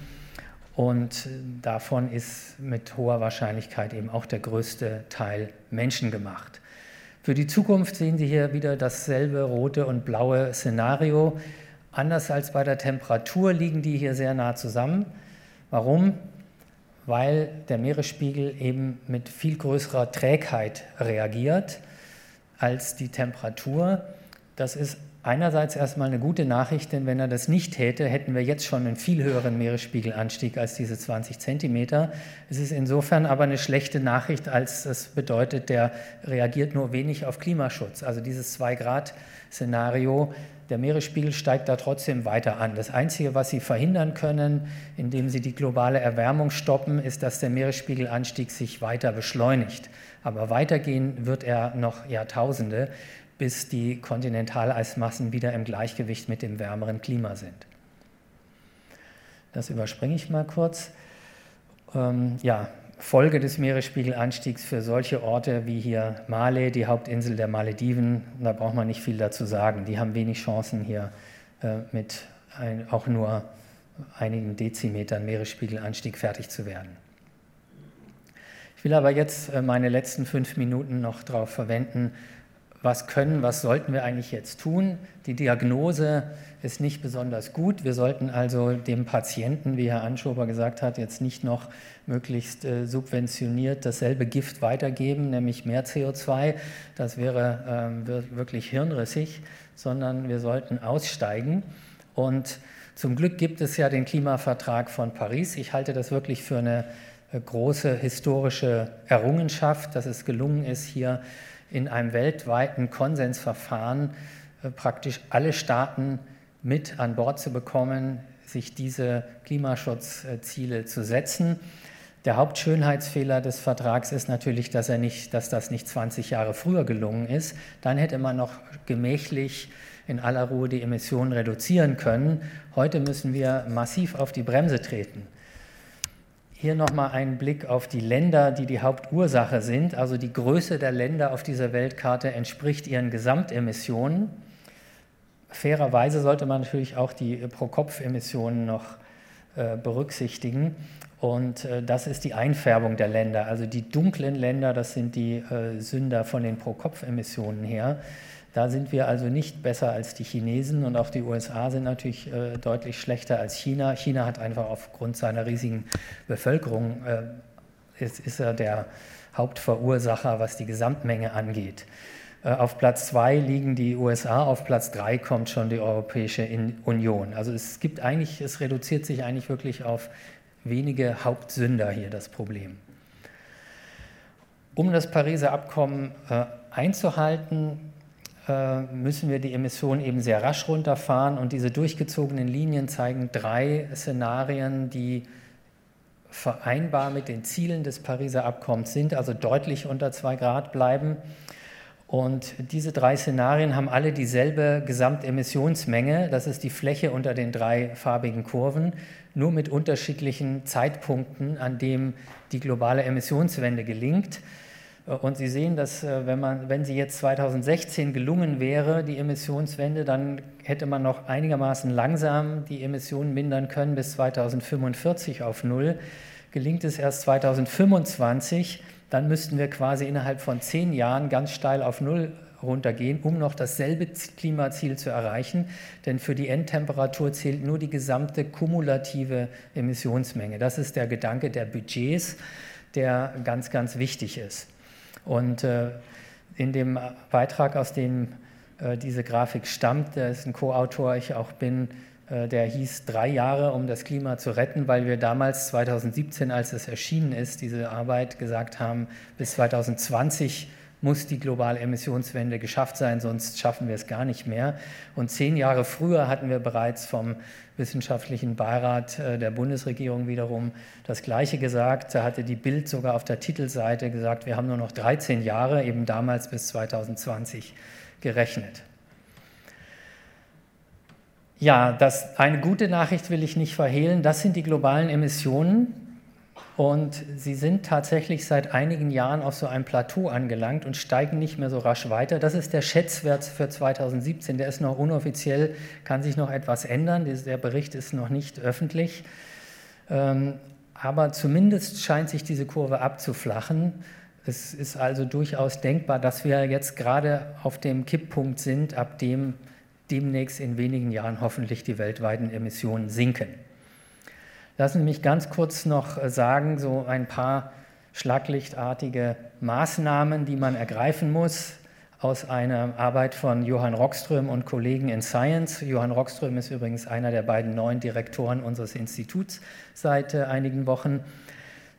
Speaker 6: und davon ist mit hoher Wahrscheinlichkeit eben auch der größte Teil menschengemacht. Für die Zukunft sehen Sie hier wieder dasselbe rote und blaue Szenario. Anders als bei der Temperatur liegen die hier sehr nah zusammen. Warum? Weil der Meeresspiegel eben mit viel größerer Trägheit reagiert als die Temperatur. Das ist einerseits erstmal eine gute Nachricht, denn wenn er das nicht täte, hätten wir jetzt schon einen viel höheren Meeresspiegelanstieg als diese 20 Zentimeter. Es ist insofern aber eine schlechte Nachricht, als das bedeutet, der reagiert nur wenig auf Klimaschutz. Also dieses 2-Grad-Szenario der Meeresspiegel steigt da trotzdem weiter an. Das Einzige, was sie verhindern können, indem sie die globale Erwärmung stoppen, ist, dass der Meeresspiegelanstieg sich weiter beschleunigt. Aber weitergehen wird er noch Jahrtausende, bis die Kontinentaleismassen wieder im Gleichgewicht mit dem wärmeren Klima sind. Das überspringe ich mal kurz. Ähm, ja, Folge des Meeresspiegelanstiegs für solche Orte wie hier Male, die Hauptinsel der Malediven, da braucht man nicht viel dazu sagen. Die haben wenig Chancen hier äh, mit ein, auch nur einigen Dezimetern Meeresspiegelanstieg fertig zu werden. Ich will aber jetzt äh, meine letzten fünf Minuten noch darauf verwenden, was können, was sollten wir eigentlich jetzt tun. Die Diagnose ist nicht besonders gut. Wir sollten also dem Patienten, wie Herr Anschober gesagt hat, jetzt nicht noch möglichst äh, subventioniert dasselbe Gift weitergeben, nämlich mehr CO2. Das wäre äh, wirklich hirnrissig, sondern wir sollten aussteigen. Und zum Glück gibt es ja den Klimavertrag von Paris. Ich halte das wirklich für eine äh, große historische Errungenschaft, dass es gelungen ist, hier in einem weltweiten Konsensverfahren äh, praktisch alle Staaten mit an Bord zu bekommen, sich diese Klimaschutzziele zu setzen. Der Hauptschönheitsfehler des Vertrags ist natürlich, dass, er nicht, dass das nicht 20 Jahre früher gelungen ist. Dann hätte man noch gemächlich in aller Ruhe die Emissionen reduzieren können. Heute müssen wir massiv auf die Bremse treten. Hier nochmal ein Blick auf die Länder, die die Hauptursache sind. Also die Größe der Länder auf dieser Weltkarte entspricht ihren Gesamtemissionen. Fairerweise sollte man natürlich auch die Pro-Kopf-Emissionen noch äh, berücksichtigen. Und äh, das ist die Einfärbung der Länder. Also die dunklen Länder, das sind die äh, Sünder von den Pro-Kopf-Emissionen her. Da sind wir also nicht besser als die Chinesen und auch die USA sind natürlich äh, deutlich schlechter als China. China hat einfach aufgrund seiner riesigen Bevölkerung, äh, ist, ist er der Hauptverursacher, was die Gesamtmenge angeht. Äh, auf Platz zwei liegen die USA, auf Platz drei kommt schon die Europäische Union. Also es gibt eigentlich, es reduziert sich eigentlich wirklich auf wenige Hauptsünder hier das Problem. Um das Pariser Abkommen äh, einzuhalten, müssen wir die Emissionen eben sehr rasch runterfahren. Und diese durchgezogenen Linien zeigen drei Szenarien, die vereinbar mit den Zielen des Pariser Abkommens sind, also deutlich unter zwei Grad bleiben. Und diese drei Szenarien haben alle dieselbe Gesamtemissionsmenge. Das ist die Fläche unter den drei farbigen Kurven, nur mit unterschiedlichen Zeitpunkten, an dem die globale Emissionswende gelingt. Und Sie sehen, dass äh, wenn, man, wenn sie jetzt 2016 gelungen wäre, die Emissionswende, dann hätte man noch einigermaßen langsam die Emissionen mindern können bis 2045 auf Null. Gelingt es erst 2025, dann müssten wir quasi innerhalb von zehn Jahren ganz steil auf Null runtergehen, um noch dasselbe Klimaziel zu erreichen. Denn für die Endtemperatur zählt nur die gesamte kumulative Emissionsmenge. Das ist der Gedanke der Budgets, der ganz, ganz wichtig ist. Und äh, in dem Beitrag, aus dem äh, diese Grafik stammt, der ist ein Co-Autor, ich auch bin, äh, der hieß Drei Jahre, um das Klima zu retten, weil wir damals 2017, als es erschienen ist, diese Arbeit gesagt haben, bis 2020 muss die globale Emissionswende geschafft sein, sonst schaffen wir es gar nicht mehr. Und zehn Jahre früher hatten wir bereits vom wissenschaftlichen Beirat äh, der Bundesregierung wiederum das Gleiche gesagt. Da hatte die Bild sogar auf der Titelseite gesagt, wir haben nur noch 13 Jahre, eben damals bis 2020 gerechnet. Ja, das, eine gute Nachricht will ich nicht verhehlen. Das sind die globalen Emissionen. Und sie sind tatsächlich seit einigen Jahren auf so einem Plateau angelangt und steigen nicht mehr so rasch weiter. Das ist der Schätzwert für 2017. Der ist noch unoffiziell, kann sich noch etwas ändern. Der Bericht ist noch nicht öffentlich. Ähm, aber zumindest scheint sich diese Kurve abzuflachen. Es ist also durchaus denkbar, dass wir jetzt gerade auf dem Kipppunkt sind, ab dem demnächst in wenigen Jahren hoffentlich die weltweiten Emissionen sinken. Lassen Sie mich ganz kurz noch äh, sagen, so ein paar schlaglichtartige Maßnahmen, die man ergreifen muss aus einer Arbeit von Johann Rockström und Kollegen in Science. Johann Rockström ist übrigens einer der beiden neuen Direktoren unseres Instituts seit äh, einigen Wochen.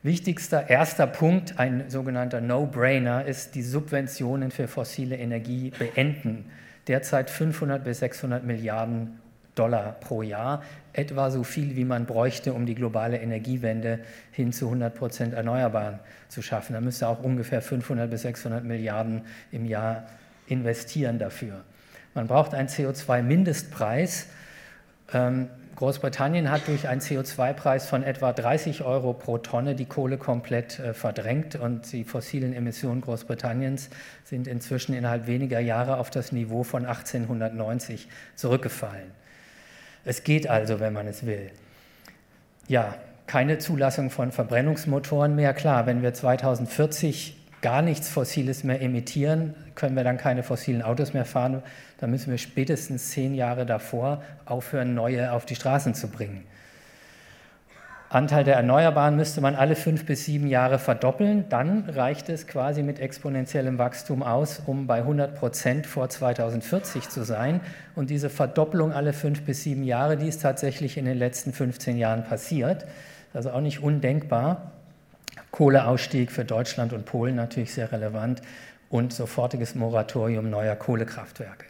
Speaker 6: Wichtigster erster Punkt, ein sogenannter No-Brainer, ist die Subventionen für fossile Energie beenden. Derzeit 500 bis 600 Milliarden Dollar pro Jahr, etwa so viel, wie man bräuchte, um die globale Energiewende hin zu 100 Prozent Erneuerbaren zu schaffen. Da müsste auch ungefähr 500 bis 600 Milliarden im Jahr investieren dafür. Man braucht einen CO2-Mindestpreis. Ähm, Großbritannien hat durch einen CO2-Preis von etwa 30 Euro pro Tonne die Kohle komplett äh, verdrängt und die fossilen Emissionen Großbritanniens sind inzwischen innerhalb weniger Jahre auf das Niveau von 1890 zurückgefallen. Es geht also, wenn man es will. Ja, keine Zulassung von Verbrennungsmotoren mehr. Klar, wenn wir 2040 gar nichts Fossiles mehr emittieren, können wir dann keine fossilen Autos mehr fahren. Dann müssen wir spätestens zehn Jahre davor aufhören, neue auf die Straßen zu bringen. Anteil der Erneuerbaren müsste man alle fünf bis sieben Jahre verdoppeln. Dann reicht es quasi mit exponentiellem Wachstum aus, um bei 100 Prozent vor 2040 zu sein. Und diese Verdopplung alle fünf bis sieben Jahre, die ist tatsächlich in den letzten 15 Jahren passiert. Also auch nicht undenkbar. Kohleausstieg für Deutschland und Polen natürlich sehr relevant und sofortiges Moratorium neuer Kohlekraftwerke.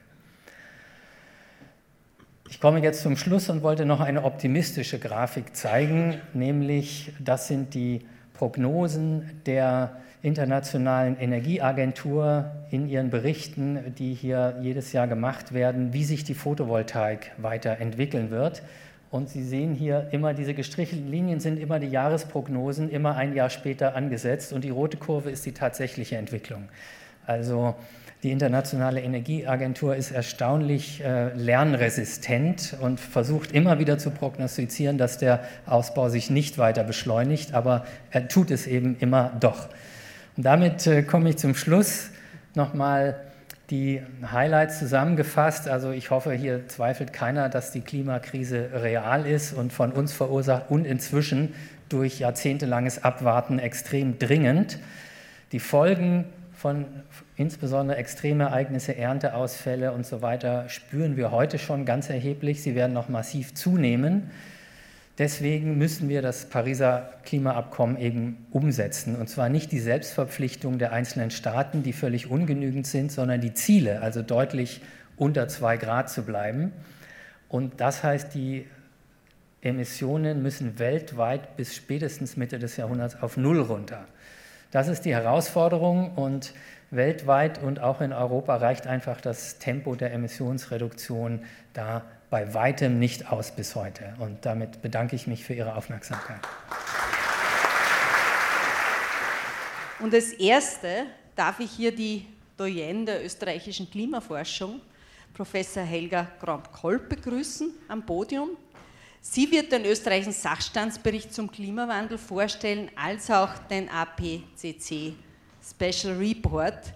Speaker 6: Ich komme jetzt zum Schluss und wollte noch eine optimistische Grafik zeigen, nämlich das sind die Prognosen der Internationalen Energieagentur in ihren Berichten, die hier jedes Jahr gemacht werden, wie sich die Photovoltaik weiterentwickeln wird. Und Sie sehen hier immer, diese gestrichelten Linien sind immer die Jahresprognosen, immer ein Jahr später angesetzt und die rote Kurve ist die tatsächliche Entwicklung. Also die Internationale Energieagentur ist erstaunlich äh, lernresistent und versucht immer wieder zu prognostizieren, dass der Ausbau sich nicht weiter beschleunigt, aber er tut es eben immer doch. Und damit äh, komme ich zum Schluss nochmal die Highlights zusammengefasst. Also ich hoffe, hier zweifelt keiner, dass die Klimakrise real ist und von uns verursacht und inzwischen durch jahrzehntelanges Abwarten extrem dringend. Die Folgen von insbesondere extreme Ereignisse, Ernteausfälle und so weiter spüren wir heute schon ganz erheblich. Sie werden noch massiv zunehmen. Deswegen müssen wir das Pariser Klimaabkommen eben umsetzen. Und zwar nicht die Selbstverpflichtung der einzelnen Staaten, die völlig ungenügend sind, sondern die Ziele, also deutlich unter zwei Grad zu bleiben. Und das heißt, die Emissionen müssen weltweit bis spätestens Mitte des Jahrhunderts auf Null runter. Das ist die Herausforderung und weltweit und auch in Europa reicht einfach das Tempo der Emissionsreduktion da bei weitem nicht aus bis heute. Und damit bedanke ich mich für Ihre Aufmerksamkeit.
Speaker 3: Und als Erste darf ich hier die Doyenne der österreichischen Klimaforschung, Professor Helga Kramp-Kolb, begrüßen am Podium. Sie wird den österreichischen Sachstandsbericht zum Klimawandel vorstellen, als auch den APCC Special Report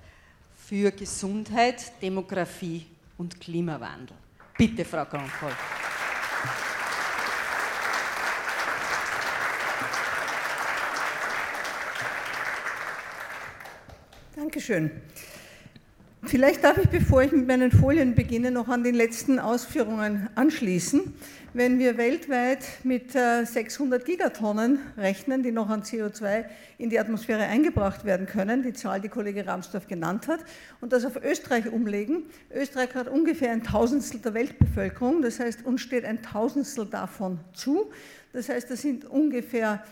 Speaker 3: für Gesundheit, Demografie und Klimawandel. Bitte, Frau Kronkoll.
Speaker 7: Dankeschön. Vielleicht darf ich, bevor ich mit meinen Folien beginne, noch an den letzten Ausführungen anschließen. Wenn wir weltweit mit 600 äh, Gigatonnen rechnen, die noch an CO2 in die Atmosphäre eingebracht werden können, die Zahl, die Kollege Ramsdorf genannt hat, und das auf Österreich umlegen, Österreich hat ungefähr ein Tausendstel der Weltbevölkerung, das heißt, uns steht ein Tausendstel davon zu. Das heißt, das sind ungefähr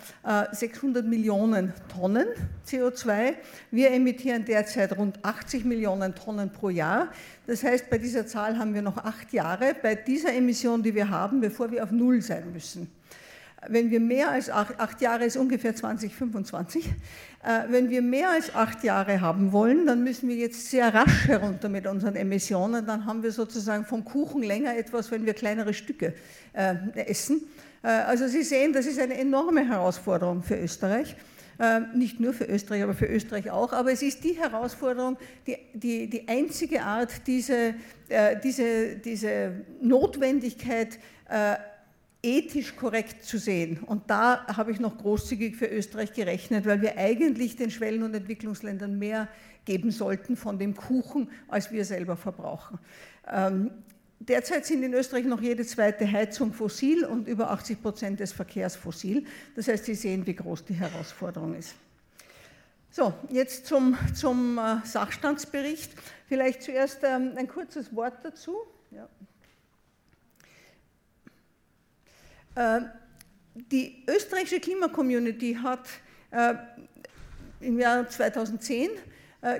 Speaker 7: 600 äh, Millionen Tonnen CO2. Wir emittieren derzeit rund 80 Millionen Tonnen pro Jahr. Das heißt, bei dieser Zahl haben wir noch acht Jahre, bei dieser Emission, die wir haben, bevor wir auf Null sein müssen. Wenn wir mehr als acht, acht Jahre ist ungefähr 2025, äh, wenn wir mehr als acht Jahre haben wollen, dann müssen wir jetzt sehr rasch herunter mit unseren Emissionen. Dann haben wir sozusagen vom Kuchen länger etwas, wenn wir kleinere Stücke äh, essen. Äh, also Sie sehen, das ist eine enorme Herausforderung für Österreich. Äh, nicht nur für Österreich, aber für Österreich auch. Aber es ist die Herausforderung, die, die, die einzige Art, diese, äh, diese, diese Notwendigkeit ethisch korrekt zu sehen. Und da habe ich noch großzügig für Österreich gerechnet, weil wir eigentlich den Schwellen- und Entwicklungsländern mehr geben sollten von dem Kuchen, als wir selber verbrauchen. Ähm, Derzeit sind in Österreich noch jede zweite Heizung fossil und über 80 Prozent des Verkehrs fossil. Das heißt, Sie sehen, wie groß die Herausforderung ist. So, jetzt zum, zum äh, Sachstandsbericht. Vielleicht zuerst ähm, ein kurzes Wort dazu. Ja. Äh, die österreichische Klimacommunity hat äh, im Jahr 2010 äh,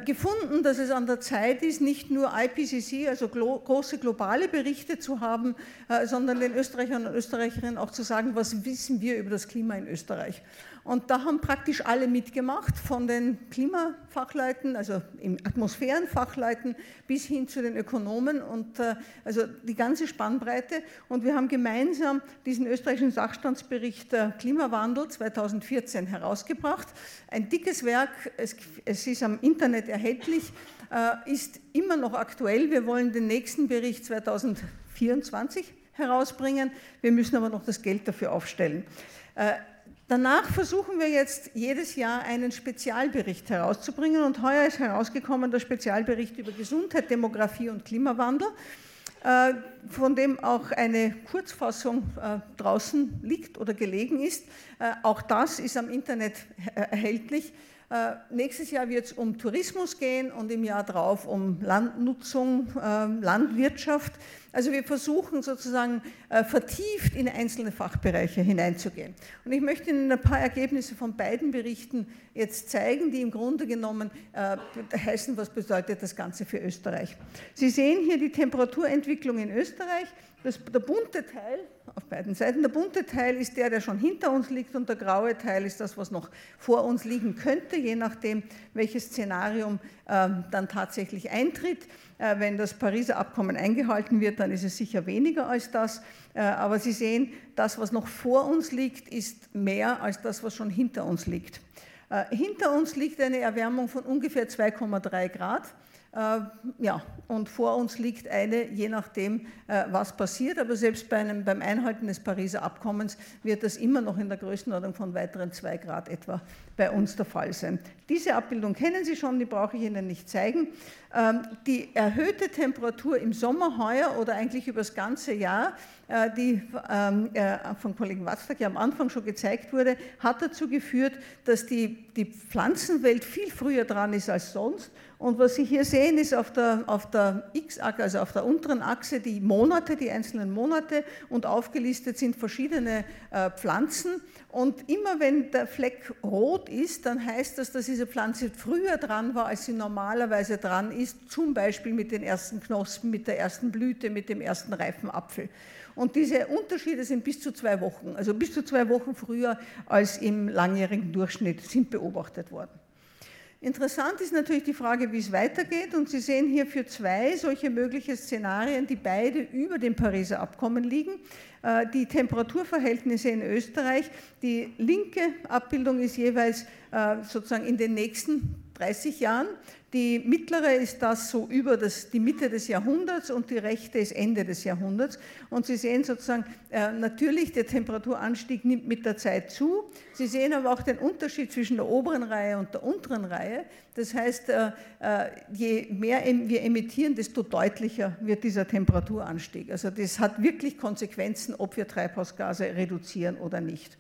Speaker 7: gefunden, dass es an der Zeit ist, nicht nur IPCC, also große globale Berichte zu haben, äh, sondern den Österreichern und Österreicherinnen auch zu sagen, was wissen wir über das Klima in Österreich. Und da haben praktisch alle mitgemacht, von den Klimafachleuten, also im Atmosphärenfachleuten bis hin zu den Ökonomen und äh, also die ganze Spannbreite. Und wir haben gemeinsam diesen österreichischen Sachstandsbericht Klimawandel 2014 herausgebracht. Ein dickes Werk, es, es ist am Internet erhältlich, äh, ist immer noch aktuell. Wir wollen den nächsten Bericht 2024 herausbringen. Wir müssen aber noch das Geld dafür aufstellen. Danach versuchen wir jetzt jedes Jahr einen Spezialbericht herauszubringen und heuer ist herausgekommen der Spezialbericht über Gesundheit, Demografie und Klimawandel, äh, von dem auch eine Kurzfassung äh, draußen liegt oder gelegen ist. Äh, auch das ist am Internet erhältlich. Äh, nächstes Jahr wird es um Tourismus gehen und im Jahr darauf um Landnutzung, äh, Landwirtschaft. Also wir versuchen sozusagen äh, vertieft in einzelne Fachbereiche hineinzugehen. Und ich möchte Ihnen ein paar Ergebnisse von beiden Berichten jetzt zeigen, die im Grunde genommen äh, heißen, was bedeutet das Ganze für Österreich. Sie sehen hier die Temperaturentwicklung in Österreich. Das, der bunte Teil auf beiden Seiten, der bunte Teil ist der, der schon hinter uns liegt und der graue Teil ist das, was noch vor uns liegen könnte, je nachdem, welches Szenarium äh, dann tatsächlich eintritt. Äh, wenn das Pariser Abkommen eingehalten wird, dann ist es sicher weniger als das. Äh, aber Sie sehen, das, was noch vor uns liegt, ist mehr als das, was schon hinter uns liegt. Hinter uns liegt eine Erwärmung von ungefähr 2,3 Grad. Äh, ja, und vor uns liegt eine, je nachdem, äh, was passiert. Aber selbst bei einem, beim Einhalten des Pariser Abkommens wird das immer noch in der Größenordnung von weiteren zwei Grad etwa bei uns der Fall sein. Diese Abbildung kennen Sie schon, die brauche ich Ihnen nicht zeigen. Ähm, die erhöhte Temperatur im Sommer heuer oder eigentlich über das ganze Jahr, äh, die ähm, von Kollegen Watzlack ja am Anfang schon gezeigt wurde, hat dazu geführt, dass die, die Pflanzenwelt viel früher dran ist als sonst und was Sie hier sehen, ist auf der, auf der X-Achse, also auf der unteren Achse, die Monate, die einzelnen Monate und aufgelistet sind verschiedene äh, Pflanzen. Und immer wenn der Fleck rot ist, dann heißt das, dass diese Pflanze früher dran war, als sie normalerweise dran ist, zum Beispiel mit den ersten Knospen, mit der ersten Blüte, mit dem ersten reifen Apfel. Und diese Unterschiede sind bis zu zwei Wochen, also bis zu zwei Wochen früher als im langjährigen Durchschnitt sind beobachtet worden. Interessant ist natürlich die Frage, wie es weitergeht. Und Sie sehen hier für zwei solche mögliche Szenarien, die beide über dem Pariser Abkommen liegen. Äh, die Temperaturverhältnisse in Österreich. Die linke Abbildung ist jeweils äh, sozusagen in den nächsten 30 Jahren. Die mittlere ist das so über das, die Mitte des Jahrhunderts und die rechte ist Ende des Jahrhunderts. Und Sie sehen sozusagen, äh, natürlich der Temperaturanstieg nimmt mit der Zeit zu. Sie sehen aber auch den Unterschied zwischen der oberen Reihe und der unteren Reihe. Das heißt, äh, äh, je mehr wir emittieren, desto deutlicher wird dieser Temperaturanstieg. Also das hat wirklich Konsequenzen, ob wir Treibhausgase reduzieren oder nicht.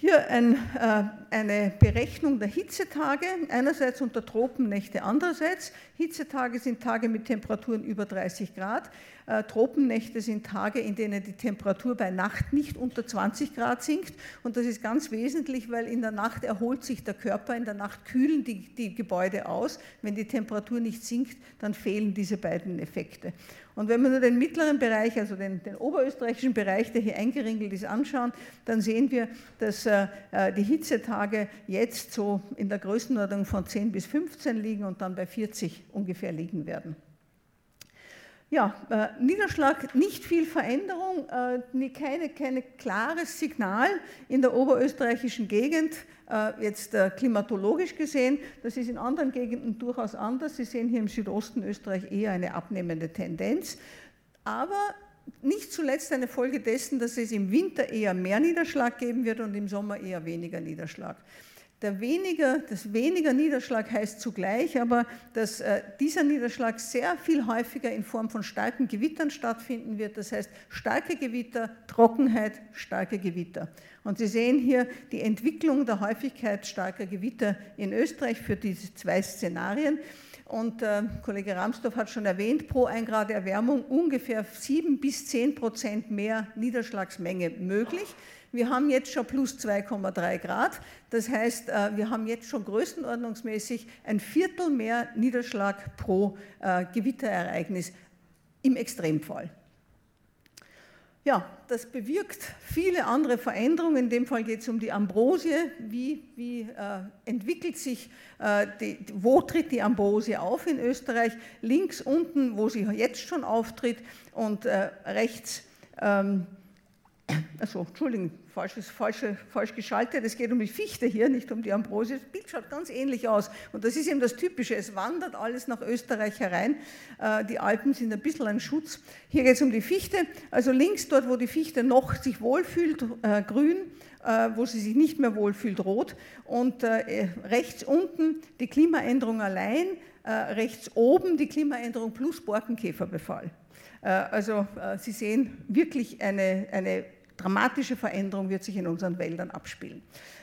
Speaker 7: Hier ein, äh, eine Berechnung der Hitzetage, einerseits unter Tropennächte, andererseits. Hitzetage sind Tage mit Temperaturen über 30 Grad. Äh, Tropennächte sind Tage, in denen die Temperatur bei Nacht nicht unter 20 Grad sinkt. Und das ist ganz wesentlich, weil in der Nacht erholt sich der Körper, in der Nacht kühlen die, die Gebäude aus. Wenn die Temperatur nicht sinkt, dann fehlen diese beiden Effekte. Und wenn wir nur den mittleren Bereich, also den, den oberösterreichischen Bereich, der hier eingeringelt ist, anschauen, dann sehen wir, dass äh, äh die Hitzetage jetzt so in der Größenordnung von 10 bis 15 liegen und dann bei 40 ungefähr liegen werden. Ja, äh, Niederschlag, nicht viel Veränderung, äh, keine, keine klares Signal in der oberösterreichischen Gegend, äh, jetzt äh, klimatologisch gesehen. Das ist in anderen Gegenden durchaus anders. Sie sehen hier im Südosten Österreich eher eine abnehmende Tendenz. Aber nicht zuletzt eine Folge dessen, dass es im Winter eher mehr Niederschlag geben wird und im Sommer eher weniger Niederschlag. Der weniger, das weniger Niederschlag heißt zugleich aber, dass äh, dieser Niederschlag sehr viel häufiger in Form von starken Gewittern stattfinden wird. Das heißt, starke Gewitter, Trockenheit, starke Gewitter. Und Sie sehen hier die Entwicklung der Häufigkeit starker Gewitter in Österreich für diese zwei Szenarien. Und äh, Kollege Ramsdorff hat schon erwähnt, pro 1 Grad Erwärmung ungefähr 7 bis 10 Prozent mehr Niederschlagsmenge möglich. Wir haben jetzt schon plus 2,3 Grad. Das heißt, äh, wir haben jetzt schon größenordnungsmäßig ein Viertel mehr Niederschlag pro äh, Gewitterereignis im Extremfall. Ja, das bewirkt viele andere Veränderungen. In dem Fall geht es um die Ambrosie. Wie, wie äh, entwickelt sich, äh, die, wo tritt die Ambrosie auf in Österreich? Links unten, wo sie jetzt schon auftritt, und äh, rechts ähm, also Entschuldigung, falsches, falsche, falsch geschaltet, es geht um die Fichte hier, nicht um die Ambrosie. Das Bild schaut ganz ähnlich aus und das ist eben das Typische, es wandert alles nach Österreich herein. Äh, die Alpen sind ein bisschen ein Schutz. Hier geht es um die Fichte, also links dort, wo die Fichte noch sich wohlfühlt, äh, grün, äh, wo sie sich nicht mehr wohlfühlt, rot und rechts unten die Klimaänderung allein, rechts oben die Klimaänderung plus Borkenkäferbefall. Also Sie sehen wirklich eine, eine dramatische Veränderung wird sich in unseren Wäldern abspielen.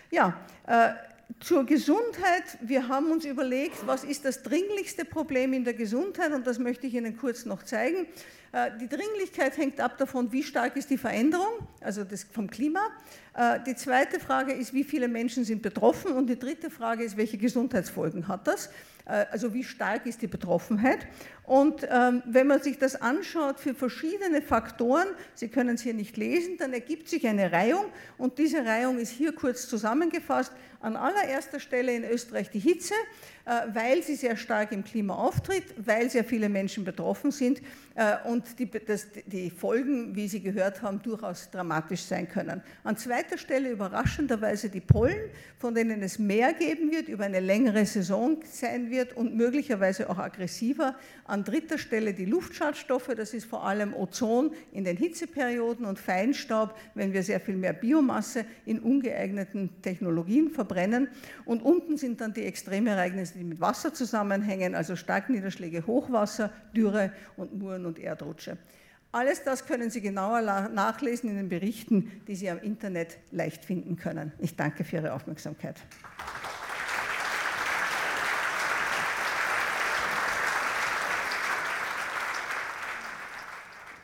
Speaker 7: Ja, äh, zur Gesundheit. Wir haben uns überlegt, was ist das dringlichste Problem in der Gesundheit und das möchte ich Ihnen kurz noch zeigen. Äh, die Dringlichkeit hängt ab davon, wie stark ist die Veränderung, also das vom Klima. Äh, die zweite Frage ist, wie viele Menschen sind betroffen und die dritte Frage ist, welche Gesundheitsfolgen hat das. Äh, also wie stark ist die Betroffenheit? Und ähm, wenn man sich das anschaut für verschiedene Faktoren, Sie können es hier nicht lesen, dann ergibt sich eine Reihung und diese Reihung ist hier kurz zusammengefasst. An allererster Stelle in Österreich die Hitze, äh, weil sie sehr stark im Klima auftritt, weil sehr viele Menschen betroffen sind äh, und die, das, die Folgen, wie Sie gehört haben, durchaus dramatisch sein können. An zweiter Stelle überraschenderweise die Pollen, von denen es mehr geben wird, über eine längere Saison sein wird und möglicherweise auch aggressiver. An dritter Stelle die Luftschadstoffe, das ist vor allem Ozon in den Hitzeperioden und Feinstaub, wenn wir sehr viel mehr Biomasse in ungeeigneten Technologien verbrennen. Und unten sind dann die Extremereignisse, die mit Wasser zusammenhängen, also Starkniederschläge, Hochwasser, Dürre und Muren- und Erdrutsche. Alles das können Sie genauer nachlesen in den Berichten, die Sie am Internet leicht finden können. Ich danke für Ihre Aufmerksamkeit.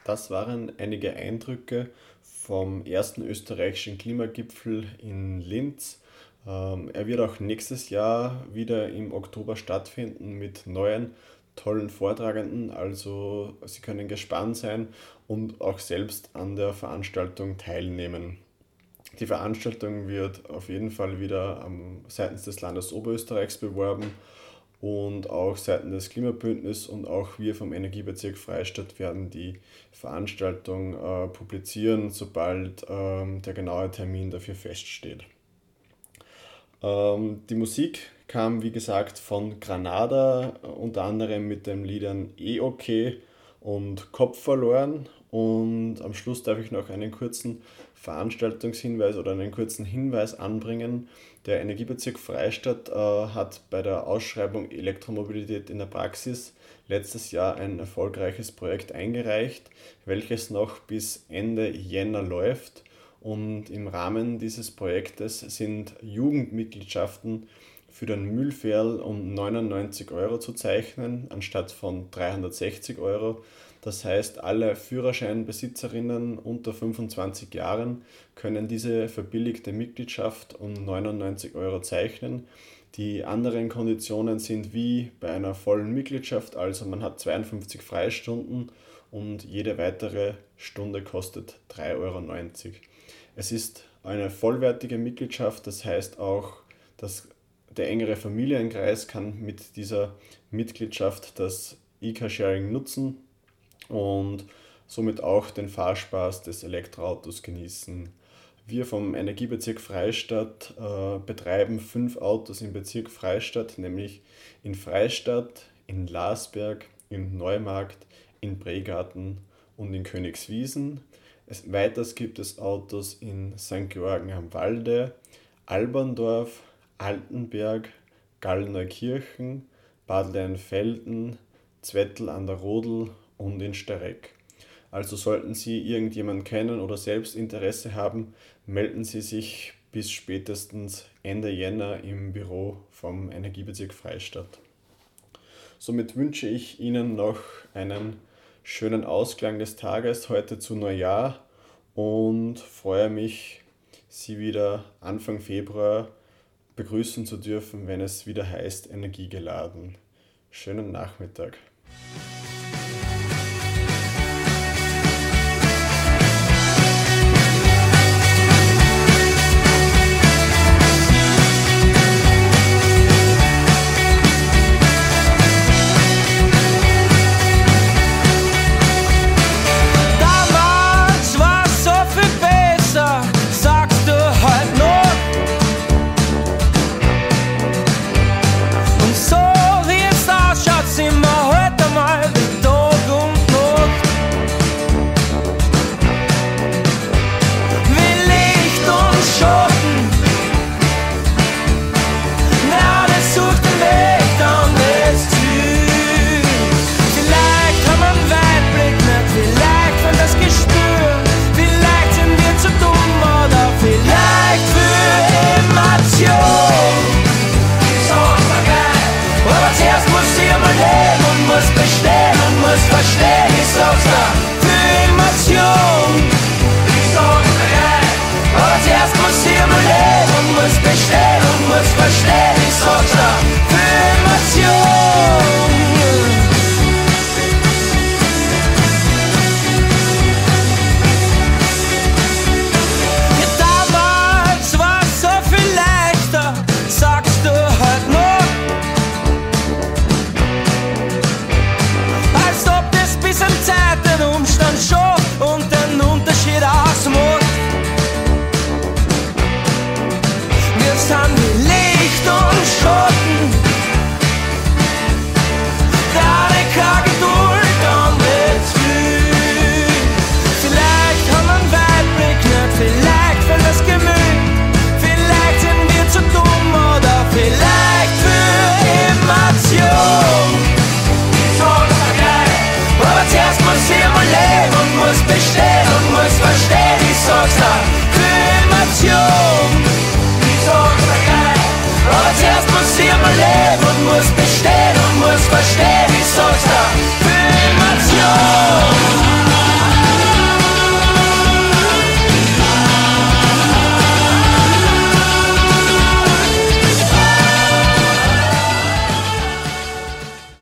Speaker 2: Das waren einige Eindrücke vom ersten österreichischen Klimagipfel in Linz. Ähm, er wird auch nächstes Jahr wieder im Oktober stattfinden mit neuen tollen Vortragenden. Also Sie können gespannt sein und auch selbst an der Veranstaltung teilnehmen. Die Veranstaltung wird auf jeden Fall wieder seitens des Landes Oberösterreichs beworben und auch seitens des Klimabündnisses und auch wir vom Energiebezirk Freistadt werden die Veranstaltung äh, publizieren, sobald ähm, der genaue Termin dafür feststeht. Ähm, die Musik kam, wie gesagt, von Granada, unter anderem mit den Liedern Eh okay und Kopf verloren. Und am Schluss darf ich noch einen kurzen Veranstaltungshinweis oder einen kurzen Hinweis anbringen. Der Energiebezirk Freistadt äh, hat bei der Ausschreibung Elektromobilität in der Praxis letztes Jahr ein erfolgreiches Projekt eingereicht, welches noch bis Ende Jänner läuft. Und im Rahmen dieses Projektes sind Jugendmitgliedschaften für den Müllferl um 99 Euro zu zeichnen, anstatt von 360 Euro. Das heißt, alle Führerscheinbesitzerinnen unter 25 Jahren können diese verbilligte Mitgliedschaft um 99 Euro zeichnen. Die anderen Konditionen sind wie bei einer vollen Mitgliedschaft, also man hat 52 Freistunden und jede weitere Stunde kostet 3,90 Euro. Es ist eine vollwertige Mitgliedschaft, das heißt auch, dass der engere Familienkreis kann mit dieser Mitgliedschaft das E-Car-Sharing nutzen und somit auch den Fahrspaß des Elektroautos genießen. Wir vom Energiebezirk Freistadt äh, betreiben fünf Autos im Bezirk Freistadt, nämlich in Freistadt, in Lasberg, in Neumarkt, in Bregarten und in Königswiesen. Es, weiters gibt es Autos in St. Georgen am Walde, Alberndorf, Altenberg, Gallneukirchen, Bad Leinfelden, Zwettl an der Rodel und in Stereck. Also sollten Sie irgendjemanden kennen oder selbst Interesse haben, melden Sie sich bis spätestens Ende Jänner im Büro vom Energiebezirk Freistadt. Somit wünsche ich Ihnen noch einen schönen Ausklang des Tages heute zu Neujahr und freue mich, Sie wieder Anfang Februar begrüßen zu dürfen, wenn es wieder heißt Energiegeladen. Schönen Nachmittag.